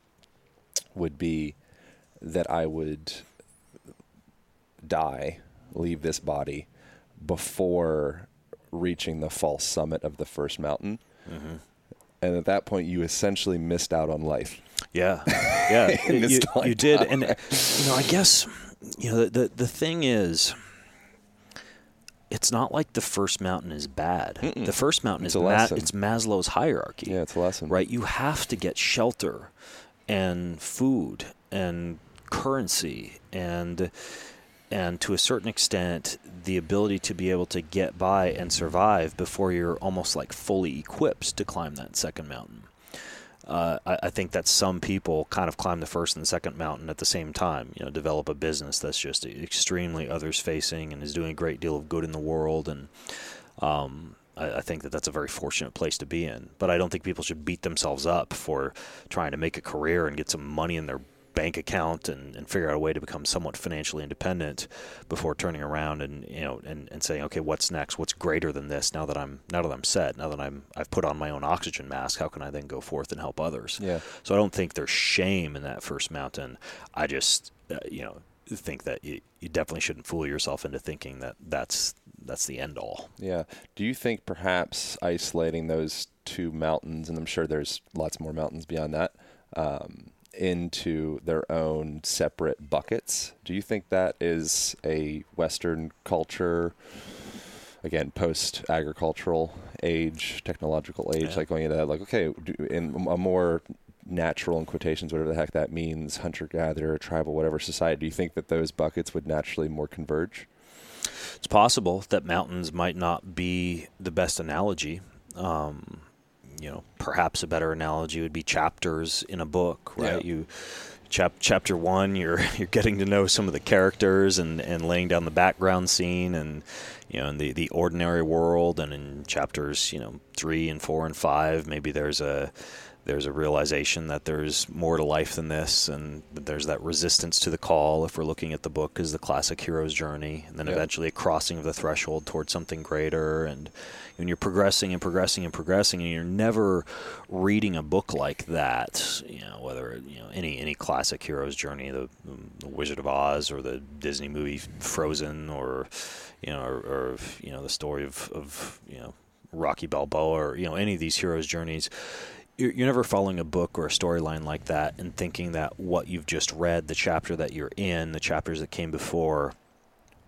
would be that I would die, leave this body before reaching the false summit of the first mountain. Mm-hmm. And at that point, you essentially missed out on life. Yeah, yeah, [LAUGHS] you, you, did, and uh, you know, I guess you know the, the the thing is, it's not like the first mountain is bad. Mm-mm. The first mountain it's is Ma- it's Maslow's hierarchy. Yeah, it's a lesson, right? You have to get shelter and food and currency and and to a certain extent the ability to be able to get by and survive before you're almost like fully equipped to climb that second mountain. Uh, I, I, think that some people kind of climb the first and the second mountain at the same time. You know, develop a business that's just extremely others facing and is doing a great deal of good in the world. And um, I, I, think that that's a very fortunate place to be in. But I don't think people should beat themselves up for trying to make a career and get some money in their bank account and, and figure out a way to become somewhat financially independent before turning around and you know and, and saying okay what's next? What's greater than this now that I'm now that I'm set? Now that I'm I've put on my own oxygen mask how can I then go forth and help others? Yeah. So I don't think there's shame in that first mountain. I just uh, you know think that you, you definitely shouldn't fool yourself into thinking that that's that's the end all. Yeah. Do you think perhaps isolating those two mountains and I'm sure there's lots more mountains beyond that um, into their own separate buckets. Do you think that is a Western culture, again, post agricultural age, technological age, yeah. like going into that, like, okay, in a more natural, in quotations, whatever the heck that means, hunter gatherer, tribal, whatever society, do you think that those buckets would naturally more converge? It's possible that mountains might not be the best analogy. Um, you know, perhaps a better analogy would be chapters in a book, right? Yeah. You chap, chapter one, you're [LAUGHS] you're getting to know some of the characters and, and laying down the background scene and you know in the, the ordinary world, and in chapters you know three and four and five, maybe there's a there's a realization that there's more to life than this, and there's that resistance to the call. If we're looking at the book as the classic hero's journey, and then yeah. eventually a crossing of the threshold towards something greater, and when you're progressing and progressing and progressing, and you're never reading a book like that, you know, whether you know any any classic hero's journey, the, the Wizard of Oz, or the Disney movie Frozen, or you know, or, or you know the story of, of you know Rocky Balboa, or you know any of these heroes' journeys you're, never following a book or a storyline like that and thinking that what you've just read, the chapter that you're in, the chapters that came before,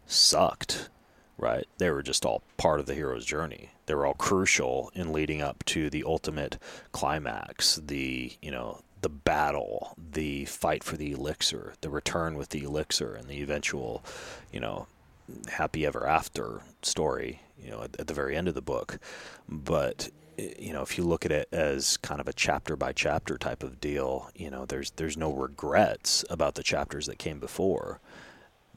sucked. Right? They were just all part of the hero's journey. They were all crucial in leading up to the ultimate climax, the you know the battle, the fight for the elixir, the return with the elixir, and the eventual, you know, happy ever after story. You know, at, at the very end of the book, but you know, if you look at it as kind of a chapter by chapter type of deal, you know, there's there's no regrets about the chapters that came before.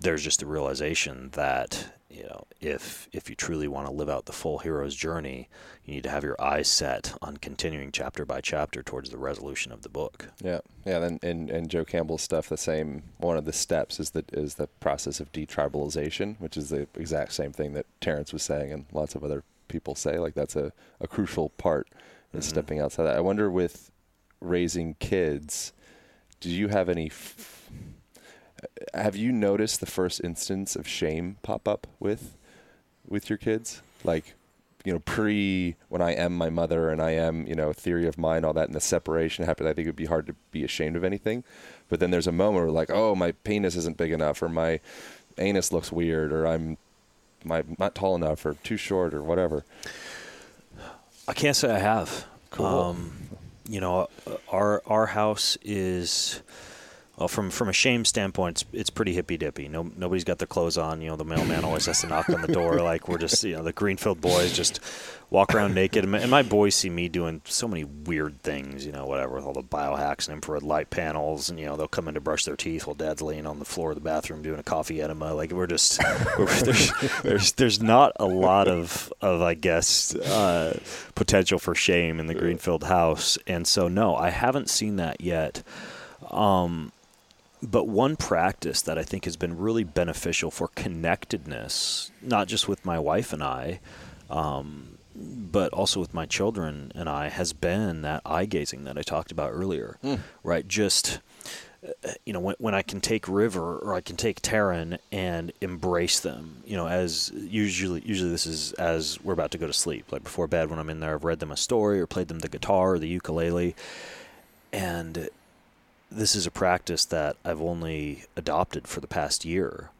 There's just the realization that you know, if if you truly want to live out the full hero's journey, you need to have your eyes set on continuing chapter by chapter towards the resolution of the book. Yeah, yeah, and and, and Joe Campbell's stuff. The same. One of the steps is the is the process of detribalization, which is the exact same thing that Terence was saying, and lots of other people say. Like that's a, a crucial part is mm-hmm. stepping outside that. I wonder with raising kids, do you have any? F- have you noticed the first instance of shame pop up with with your kids? Like, you know, pre when I am my mother and I am, you know, theory of mind, all that, and the separation happened. I think it would be hard to be ashamed of anything. But then there's a moment where like, oh, my penis isn't big enough, or my anus looks weird, or I'm my not tall enough or too short or whatever? I can't say I have. Cool. Um, you know, our our house is Well, from from a shame standpoint, it's, it's pretty hippy dippy. No, nobody's got their clothes on. You know, the mailman always has to knock on the door. Like we're just, you know, the Greenfield boys just walk around naked. And my, and my boys see me doing so many weird things. You know, whatever with all the biohacks and infrared light panels, and you know, they'll come in to brush their teeth while Dad's laying on the floor of the bathroom doing a coffee enema. Like we're just, [LAUGHS] we're, there's, there's there's not a lot of of I guess uh, potential for shame in the Greenfield house, and so no, I haven't seen that yet. Um, but one practice that I think has been really beneficial for connectedness, not just with my wife and I, um, but also with my children and I, has been that eye gazing that I talked about earlier. Mm. Right? Just, uh, you know, when, when I can take River or I can take Taryn and embrace them, you know, as usually, usually this is as we're about to go to sleep, like before bed when I'm in there, I've read them a story or played them the guitar or the ukulele. And this is a practice that I've only adopted for the past year,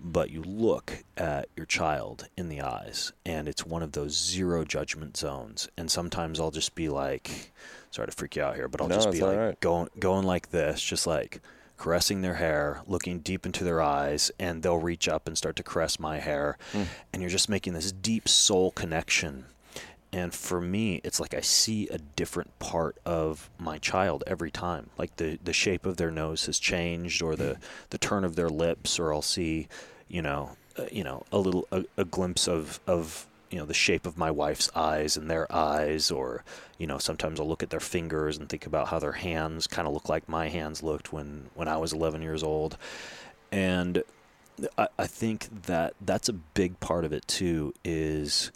but you look at your child in the eyes, and it's one of those zero judgment zones. And sometimes I'll just be like, sorry to freak you out here, but I'll No, just be like right. going going like this, just like caressing their hair, looking deep into their eyes, and they'll reach up and start to caress my hair, Hmm. and you're just making this deep soul connection. And for me, it's like I see a different part of my child every time. Like the, the shape of their nose has changed, or the, the turn of their lips, or I'll see, you know, uh, you know, a little a, a glimpse of of you know the shape of my wife's eyes and their eyes, or you know, sometimes I'll look at their fingers and think about how their hands kind of look like my hands looked when when I was 11 years old, and I, I think that that's a big part of it too. Is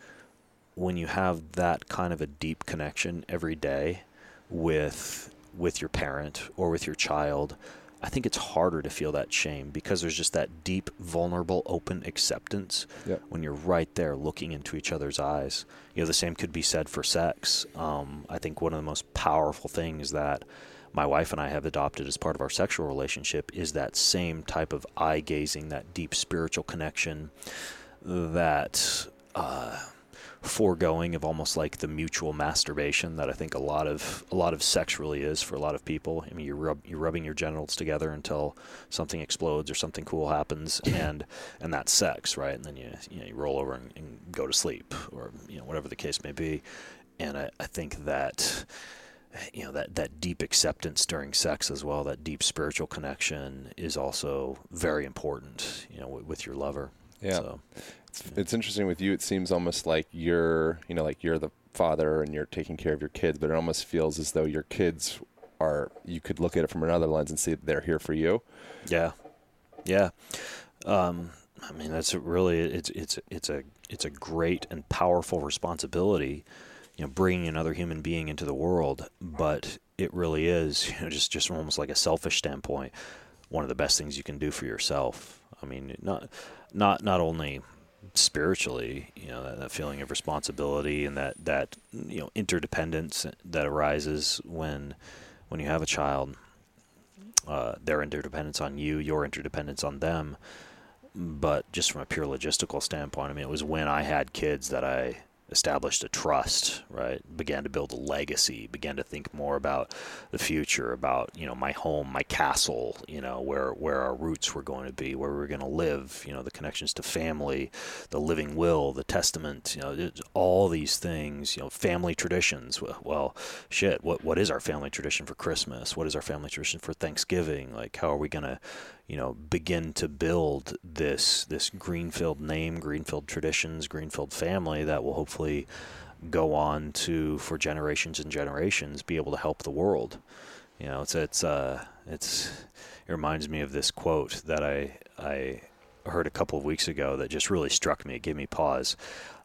when you have that kind of a deep connection every day with with your parent or with your child, I think it's harder to feel that shame because there's just that deep, vulnerable, open acceptance Yep. when you're right there looking into each other's eyes. You know, the same could be said for sex. Um, I think one of the most powerful things that my wife and I have adopted as part of our sexual relationship is that same type of eye gazing, that deep spiritual connection, that uh, foregoing of almost like the mutual masturbation that I think a lot of a lot of sex really is for a lot of people. I mean, you rub you're rubbing your genitals together until something explodes or something cool happens, and and that's sex, right? And then you you, know, you roll over and, and go to sleep, or you know whatever the case may be. And I, I think that you know that that deep acceptance during sex as well, that deep spiritual connection is also very important. You know, with, with your lover. Yeah. So, It's, it's interesting with you. It seems almost like you're, you know, like you're the father and you're taking care of your kids, but it almost feels as though your kids are. You could look at it from another lens and see that they're here for you. Yeah, yeah. Um, I mean, that's really it's it's it's a it's a great and powerful responsibility, you know, bringing another human being into the world. But it really is, [LAUGHS] you know, just just from almost like a selfish standpoint, one of the best things you can do for yourself. I mean, not not not only spiritually, you know, that, that feeling of responsibility and that that you know interdependence that arises when when you have a child uh, their interdependence on you, your interdependence on them. But just from a pure logistical standpoint, I mean, it was when I had kids that I established a trust, right? Began to build a legacy, began to think more about the future, about, you know, my home, my castle, you know, where, where our roots were going to be, where we were going to live, you know, the connections to family, the living will, the testament, you know, all these things, you know, family traditions. Well- shit, what, what is our family tradition for Christmas? What is our family tradition for Thanksgiving? Like, how are we going to, you know, begin to build this this Greenfield name, Greenfield traditions, Greenfield family that will hopefully go on to for generations and generations be able to help the world. You know, it's it's uh it's it reminds me of this quote that I I heard a couple of weeks ago that just really struck me. It gave me pause.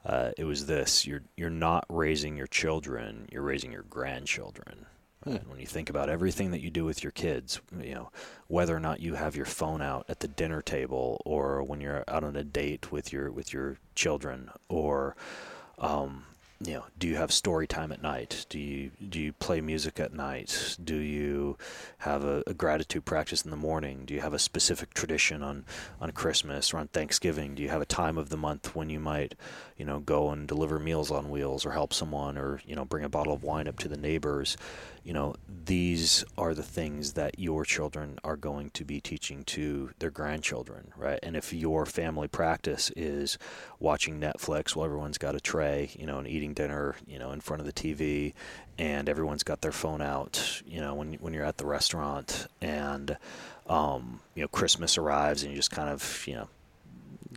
Uh, it was this: you're you're not raising your children, you're raising your grandchildren. When you think about everything that you do with your kids, you know, whether or not you have your phone out at the dinner table, or when you're out on a date with your with your children, or um, you know, do you have story time at night? Do you do you play music at night? Do you have a, a, gratitude practice in the morning? Do you have a specific tradition on on Christmas or on Thanksgiving? Do you have a time of the month when you might, you know, go and deliver meals on wheels or help someone or you know bring a bottle of wine up to the neighbors? You know, these are the things that your children are going to be teaching to their grandchildren, right? And if your family practice is watching Netflix while everyone's got a tray, you know, and eating dinner, you know, in front of the TV, and everyone's got their phone out, you know, when when you're at the restaurant, and um, you know, Christmas arrives, and you just kind of, you know,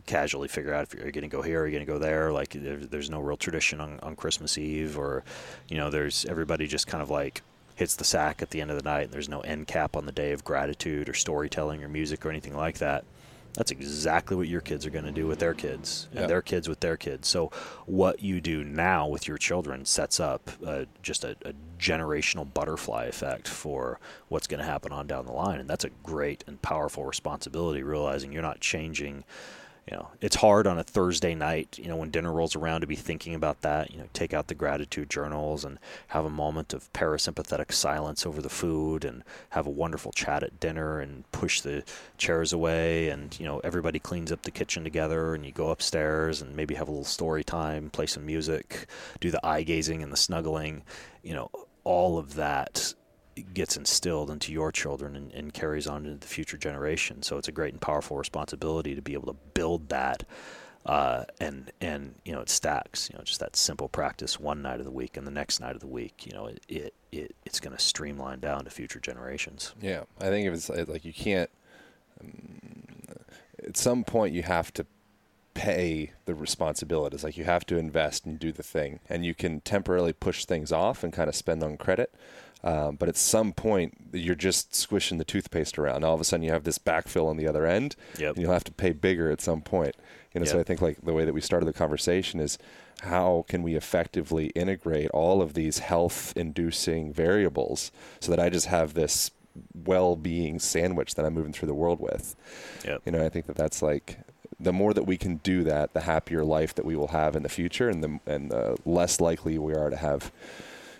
casually figure out if you're going to go here or you're going to go there. Like there, there's no real tradition on, on Christmas Eve, or you know, there's everybody just kind of like hits the sack at the end of the night. There's no end cap on the day of gratitude or storytelling or music or anything like that. That's exactly what your kids are going to do with their kids and their kids with their kids. So, what you do now with your children sets up uh, just a, a, generational butterfly effect for what's going to happen on down the line. And that's a great and powerful responsibility, realizing you're not changing you know, it's hard on a Thursday night, you know, when dinner rolls around to be thinking about that, you know, take out the gratitude journals and have a moment of parasympathetic silence over the food and have a wonderful chat at dinner and push the chairs away and, you know, everybody cleans up the kitchen together and you go upstairs and maybe have a little story time, play some music, do the eye gazing and the snuggling, you know, all of that gets instilled into your children and, and, carries on into the future generation. So it's a great and powerful responsibility to be able to build that. Uh, and and you know it stacks. You know, just that simple practice one night of the week and the next night of the week. You know, it it, it it's going to streamline down to future generations. Yeah, I think if it's like you can't. Um, at some point, you have to pay the responsibilities. Like you have to invest and do the thing, and you can temporarily push things off and kind of spend on credit. Um, but at some point, you're just squishing the toothpaste around. All of a sudden, you have this backfill on the other end, yep. and you'll have to pay bigger at some point. You know, yep. so I think like the way that we started the conversation is how can we effectively integrate all of these health-inducing variables so that I just have this well-being sandwich that I'm moving through the world with. Yep. You know, I think that that's like the more that we can do that, the happier life that we will have in the future, and the and the less likely we are to have,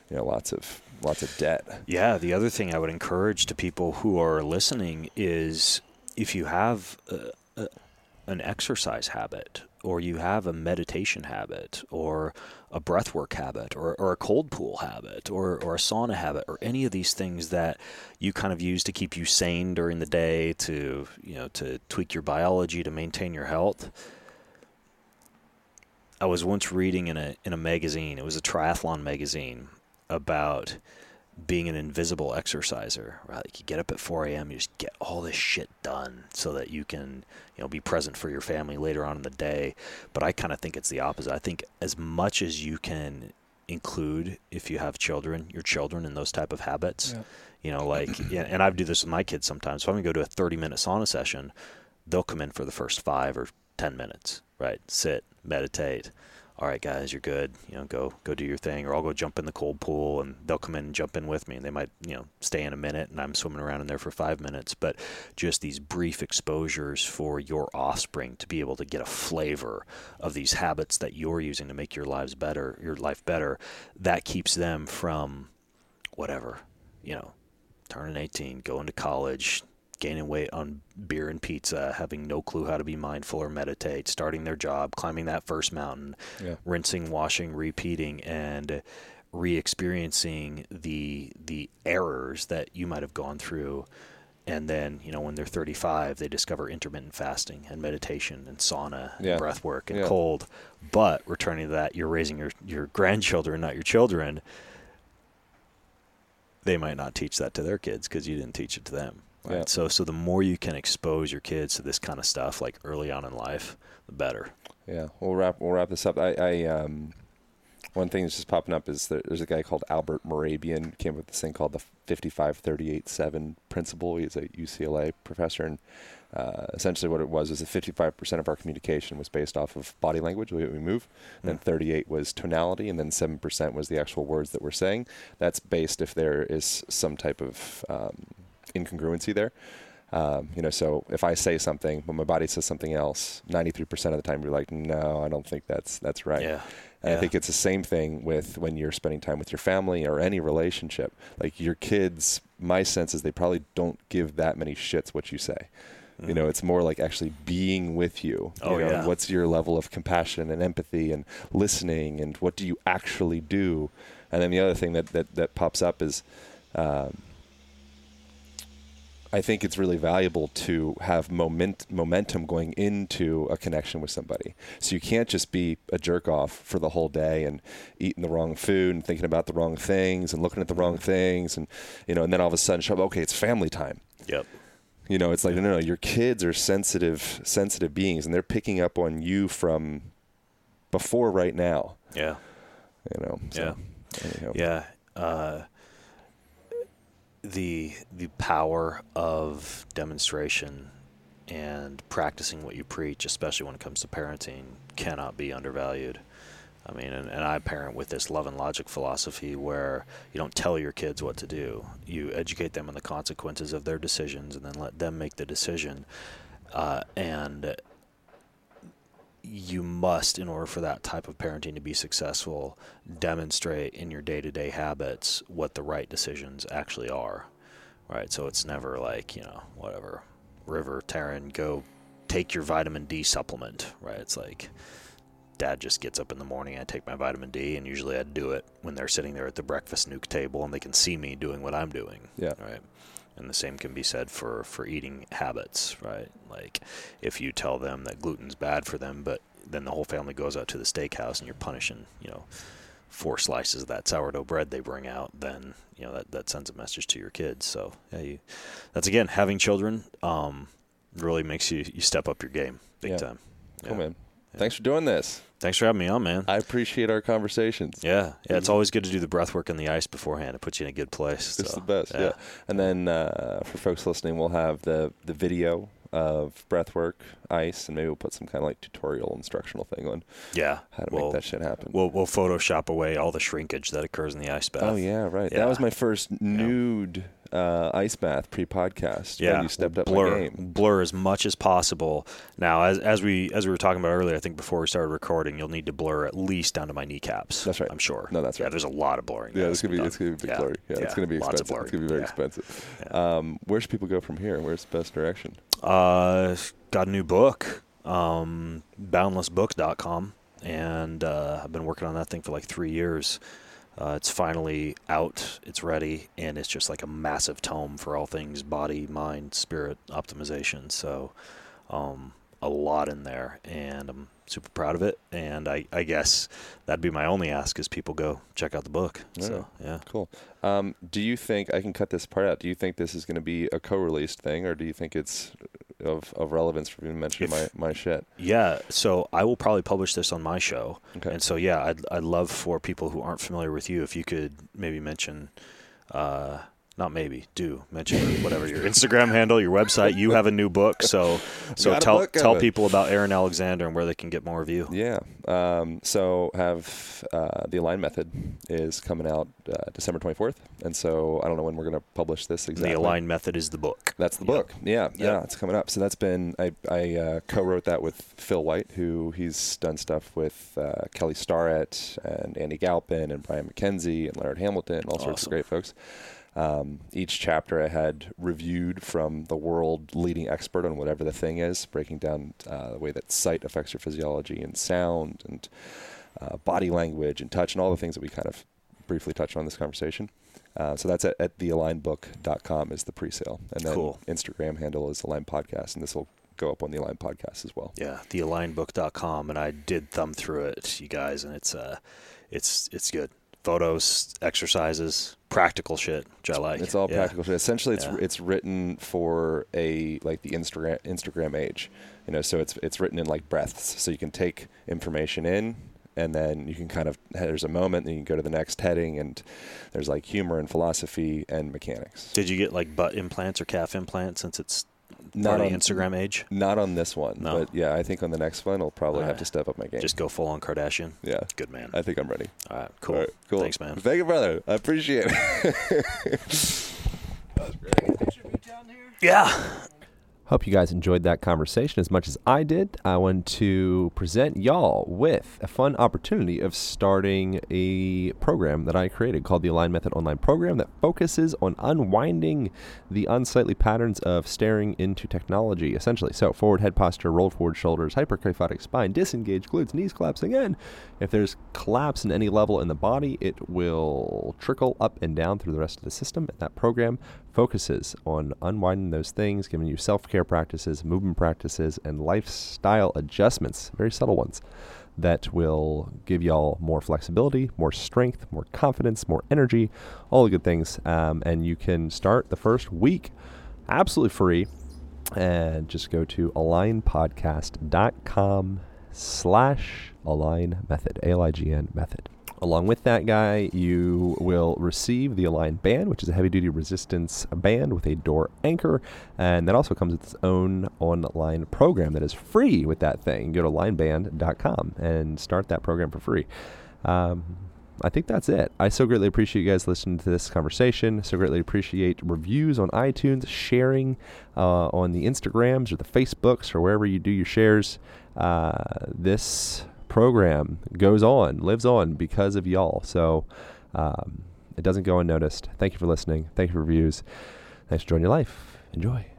you know, lots of lots of debt. Yeah. The other thing I would encourage to people who are listening is if you have a, a, an exercise habit or you have a meditation habit or a breathwork habit or, or a cold pool habit or, or a sauna habit or any of these things that you kind of use to keep you sane during the day to you know to tweak your biology to maintain your health. I was once reading in a in a magazine it was a triathlon magazine about being an invisible exerciser, right? Like you get up at 4 a.m., you just get all this shit done so that you can, you know, be present for your family later on in the day. But I kind of think it's the opposite. I think as much as you can include, if you have children, your children in those type of habits, yeah. you know, like, [CLEARS THROAT] and I do this with my kids sometimes. So I'm gonna go to a 30 minute sauna session. They'll come in for the first five or 10 minutes, right? Sit, meditate all right, guys, you're good. You know, go go do your thing, or I'll go jump in the cold pool, and they'll come in and jump in with me, and they might you know stay in a minute, and I'm swimming around in there for five minutes. But just these brief exposures for your offspring to be able to get a flavor of these habits that you're using to make your lives better, your life better, that keeps them from whatever, you know, turning 18, going to college, gaining weight on beer and pizza, having no clue how to be mindful or meditate, starting their job, climbing that first mountain, yeah. rinsing, washing, repeating, and re-experiencing the the errors that you might have gone through. And then, you know, when they're 35, they discover intermittent fasting and meditation and sauna yeah. and breath work and yeah. cold. But returning to that, you're raising your, your grandchildren, not your children. They might not teach that to their kids because you didn't teach it to them. Right. Yeah. So so the more you can expose your kids to this kind of stuff, like early on in life, the better. Yeah, we'll wrap we'll wrap this up. I, I um, one thing that's just popping up is that there's a guy called Albert Mehrabian came up with this thing called the 55-38-7 principle. He's a UCLA professor, and uh, essentially what it was is that 55% of our communication was based off of body language, the way we move, and then 38 was tonality, and then 7% was the actual words that we're saying. That's based if there is some type of um, incongruency there. Um, you know, so if I say something, but my body says something else, 93% of the time you're like, no, I don't think that's that's right. Yeah. And Yeah. I think it's the same thing with when you're spending time with your family or any relationship. Like your kids, my sense is they probably don't give that many shits what you say. You know, it's more like actually being with you. you Mm-hmm. Oh, know, yeah. What's your level of compassion and empathy and listening and what do you actually do? And then the other thing that, that, that pops up is um, I think it's really valuable to have moment, momentum going into a connection with somebody. So you can't just be a jerk off for the whole day and eating the wrong food and thinking about the wrong things and looking at the wrong things and you know, and then all of a sudden show up, okay, it's family time. Yep. You know, it's like no, no, no. Your kids are sensitive, sensitive beings, and they're picking up on you from before right now. Yeah. You know. So, anyhow. Yeah. Uh, the the power of demonstration and practicing what you preach, especially when it comes to parenting, cannot be undervalued. I mean, and, and I parent with this love and logic philosophy where you don't tell your kids what to do. You educate them on the consequences of their decisions and then let them make the decision. Uh, and you must, in order for that type of parenting to be successful, demonstrate in your day to day habits what the right decisions actually are. Right? So it's never like, you know, whatever, River, Taryn, go take your vitamin D supplement. Right? It's like, dad just gets up in the morning, I take my vitamin D, and usually I do it when they're sitting there at the breakfast nuke table and they can see me doing what I'm doing. Yeah. Right. And the same can be said for, for eating habits, right? Like if you tell them that gluten's bad for them, but then the whole family goes out to the steakhouse and you're punishing, you know, four slices of that sourdough bread they bring out, then you know that, that sends a message to your kids. So yeah, you, that's again having children um, really makes you you step up your game big Yeah. time. Cool, Yeah. man. Thanks for doing this. Thanks for having me on, man. I appreciate our conversations. yeah, yeah. It's always good to do the breath work in the ice beforehand. It puts you in a good place. It's so, the best, yeah. And then uh, for folks listening, we'll have the the video of breathwork, ice, and maybe we'll put some kind of like tutorial instructional thing on yeah. how to We'll- make that shit happen. We'll we'll Photoshop away all the shrinkage that occurs in the ice bath. oh yeah, right. Yeah. That was my first nude uh, ice bath pre-podcast. Man, Yeah, you stepped up blur, my game. blur as much as possible. Now, as as we as we were talking about earlier, I think before we started recording, you'll need to blur at least down to my kneecaps. That's right. I'm sure. No, that's Yeah, right. there's a lot of blurring. Yeah, it's gonna be done. it's gonna be big Yeah, blurry. Yeah, it's gonna be lots of expensive. It's gonna be very Yeah. expensive. Um, where should people go from here? Where's the best direction? Uh, got a new book, um, boundlessbook.com, and uh, I've been working on that thing for like three years. Uh, it's finally out, it's ready, and it's just like a massive tome for all things body, mind, spirit optimization. So, um, a lot in there, and I'm super proud of it. And I, I guess that'd be my only ask is people go check out the book. So, yeah. Cool. Um, do you think I can cut this part out? Do you think this is going to be a co-released thing, or do you think it's of, of relevance for you to mention my, my shit? Yeah, so I will probably publish this on my show. Okay. And so yeah, I'd I'd love for people who aren't familiar with you if you could maybe mention uh not maybe, do mention whatever your Instagram [LAUGHS] handle, your website. You have a new book, so [LAUGHS] so tell book tell people about Aaron Alexander and where they can get more of you. Yeah. Um, so have uh, the Align Method is coming out uh, December 24th, and so I don't know when we're going to publish this exactly. The Align Method is the book. That's the Yep. book. Yeah, yeah, it's coming up. So that's been I I uh, co-wrote that with Phil White, who he's done stuff with uh, Kelly Starrett and Andy Galpin and Brian McKenzie and Laird Hamilton, and all sorts of great folks. Um, each chapter I had reviewed from the world leading expert on whatever the thing is, breaking down uh, the way that sight affects your physiology and sound and uh, body language and touch and all the things that we kind of briefly touched on in this conversation. Uh, so that's at, at thealignbook.com is the pre-sale. And then Cool. Instagram handle is Align Podcast, and this will go up on the Align Podcast as well. Yeah, thealignbook.com and I did thumb through it, you guys, and it's uh it's it's good. Photos, exercises, practical shit, which I like. It's all Yeah. practical. shit. Essentially, it's Yeah. it's written for a like the Instagram Instagram age, you know. So it's it's written in like breaths, so you can take information in, and then you can kind of there's a moment, and you can go to the next heading, and there's like humor and philosophy and mechanics. Did you get like butt implants or calf implants since it's Not not on- on Instagram age? Not on this one, No. but yeah, I think on the next one, I'll probably have to step up my game. Just go full on Kardashian. yeah, Good man. I think I'm ready. All right, cool. All right, cool. Thanks, man. Thank you, brother. I appreciate it. Yeah. Hope you guys enjoyed that conversation as much as I did. I want to present y'all with a fun opportunity of starting a program that I created called the Align Method Online Program that focuses on unwinding the unsightly patterns of staring into technology, essentially. So, forward head posture, rolled forward shoulders, hyperkyphotic spine, disengaged glutes, knees collapsing in. If there's collapse in any level in the body, it will trickle up and down through the rest of the system. And that program focuses on unwinding those things, giving you self care practices, movement practices, and lifestyle adjustments, very subtle ones, that will give y'all more flexibility, more strength, more confidence, more energy, all the good things. Um, and you can start the first week absolutely free. And just go to alignpodcast.com slash align method, A L I G N method. Along with that guy, you will receive the Align band, which is a heavy duty resistance band with a door anchor. And that also comes with its own online program that is free with that thing. Go to alignband.com and start that program for free. Um, I think that's it. I so greatly appreciate you guys listening to this conversation. So greatly appreciate reviews on iTunes, sharing uh, on the Instagrams or the Facebooks or wherever you do your shares. Uh, this program goes on, lives on because of y'all. So um, it doesn't go unnoticed. Thank you for listening. Thank you for reviews. Thanks for joining your life. Enjoy.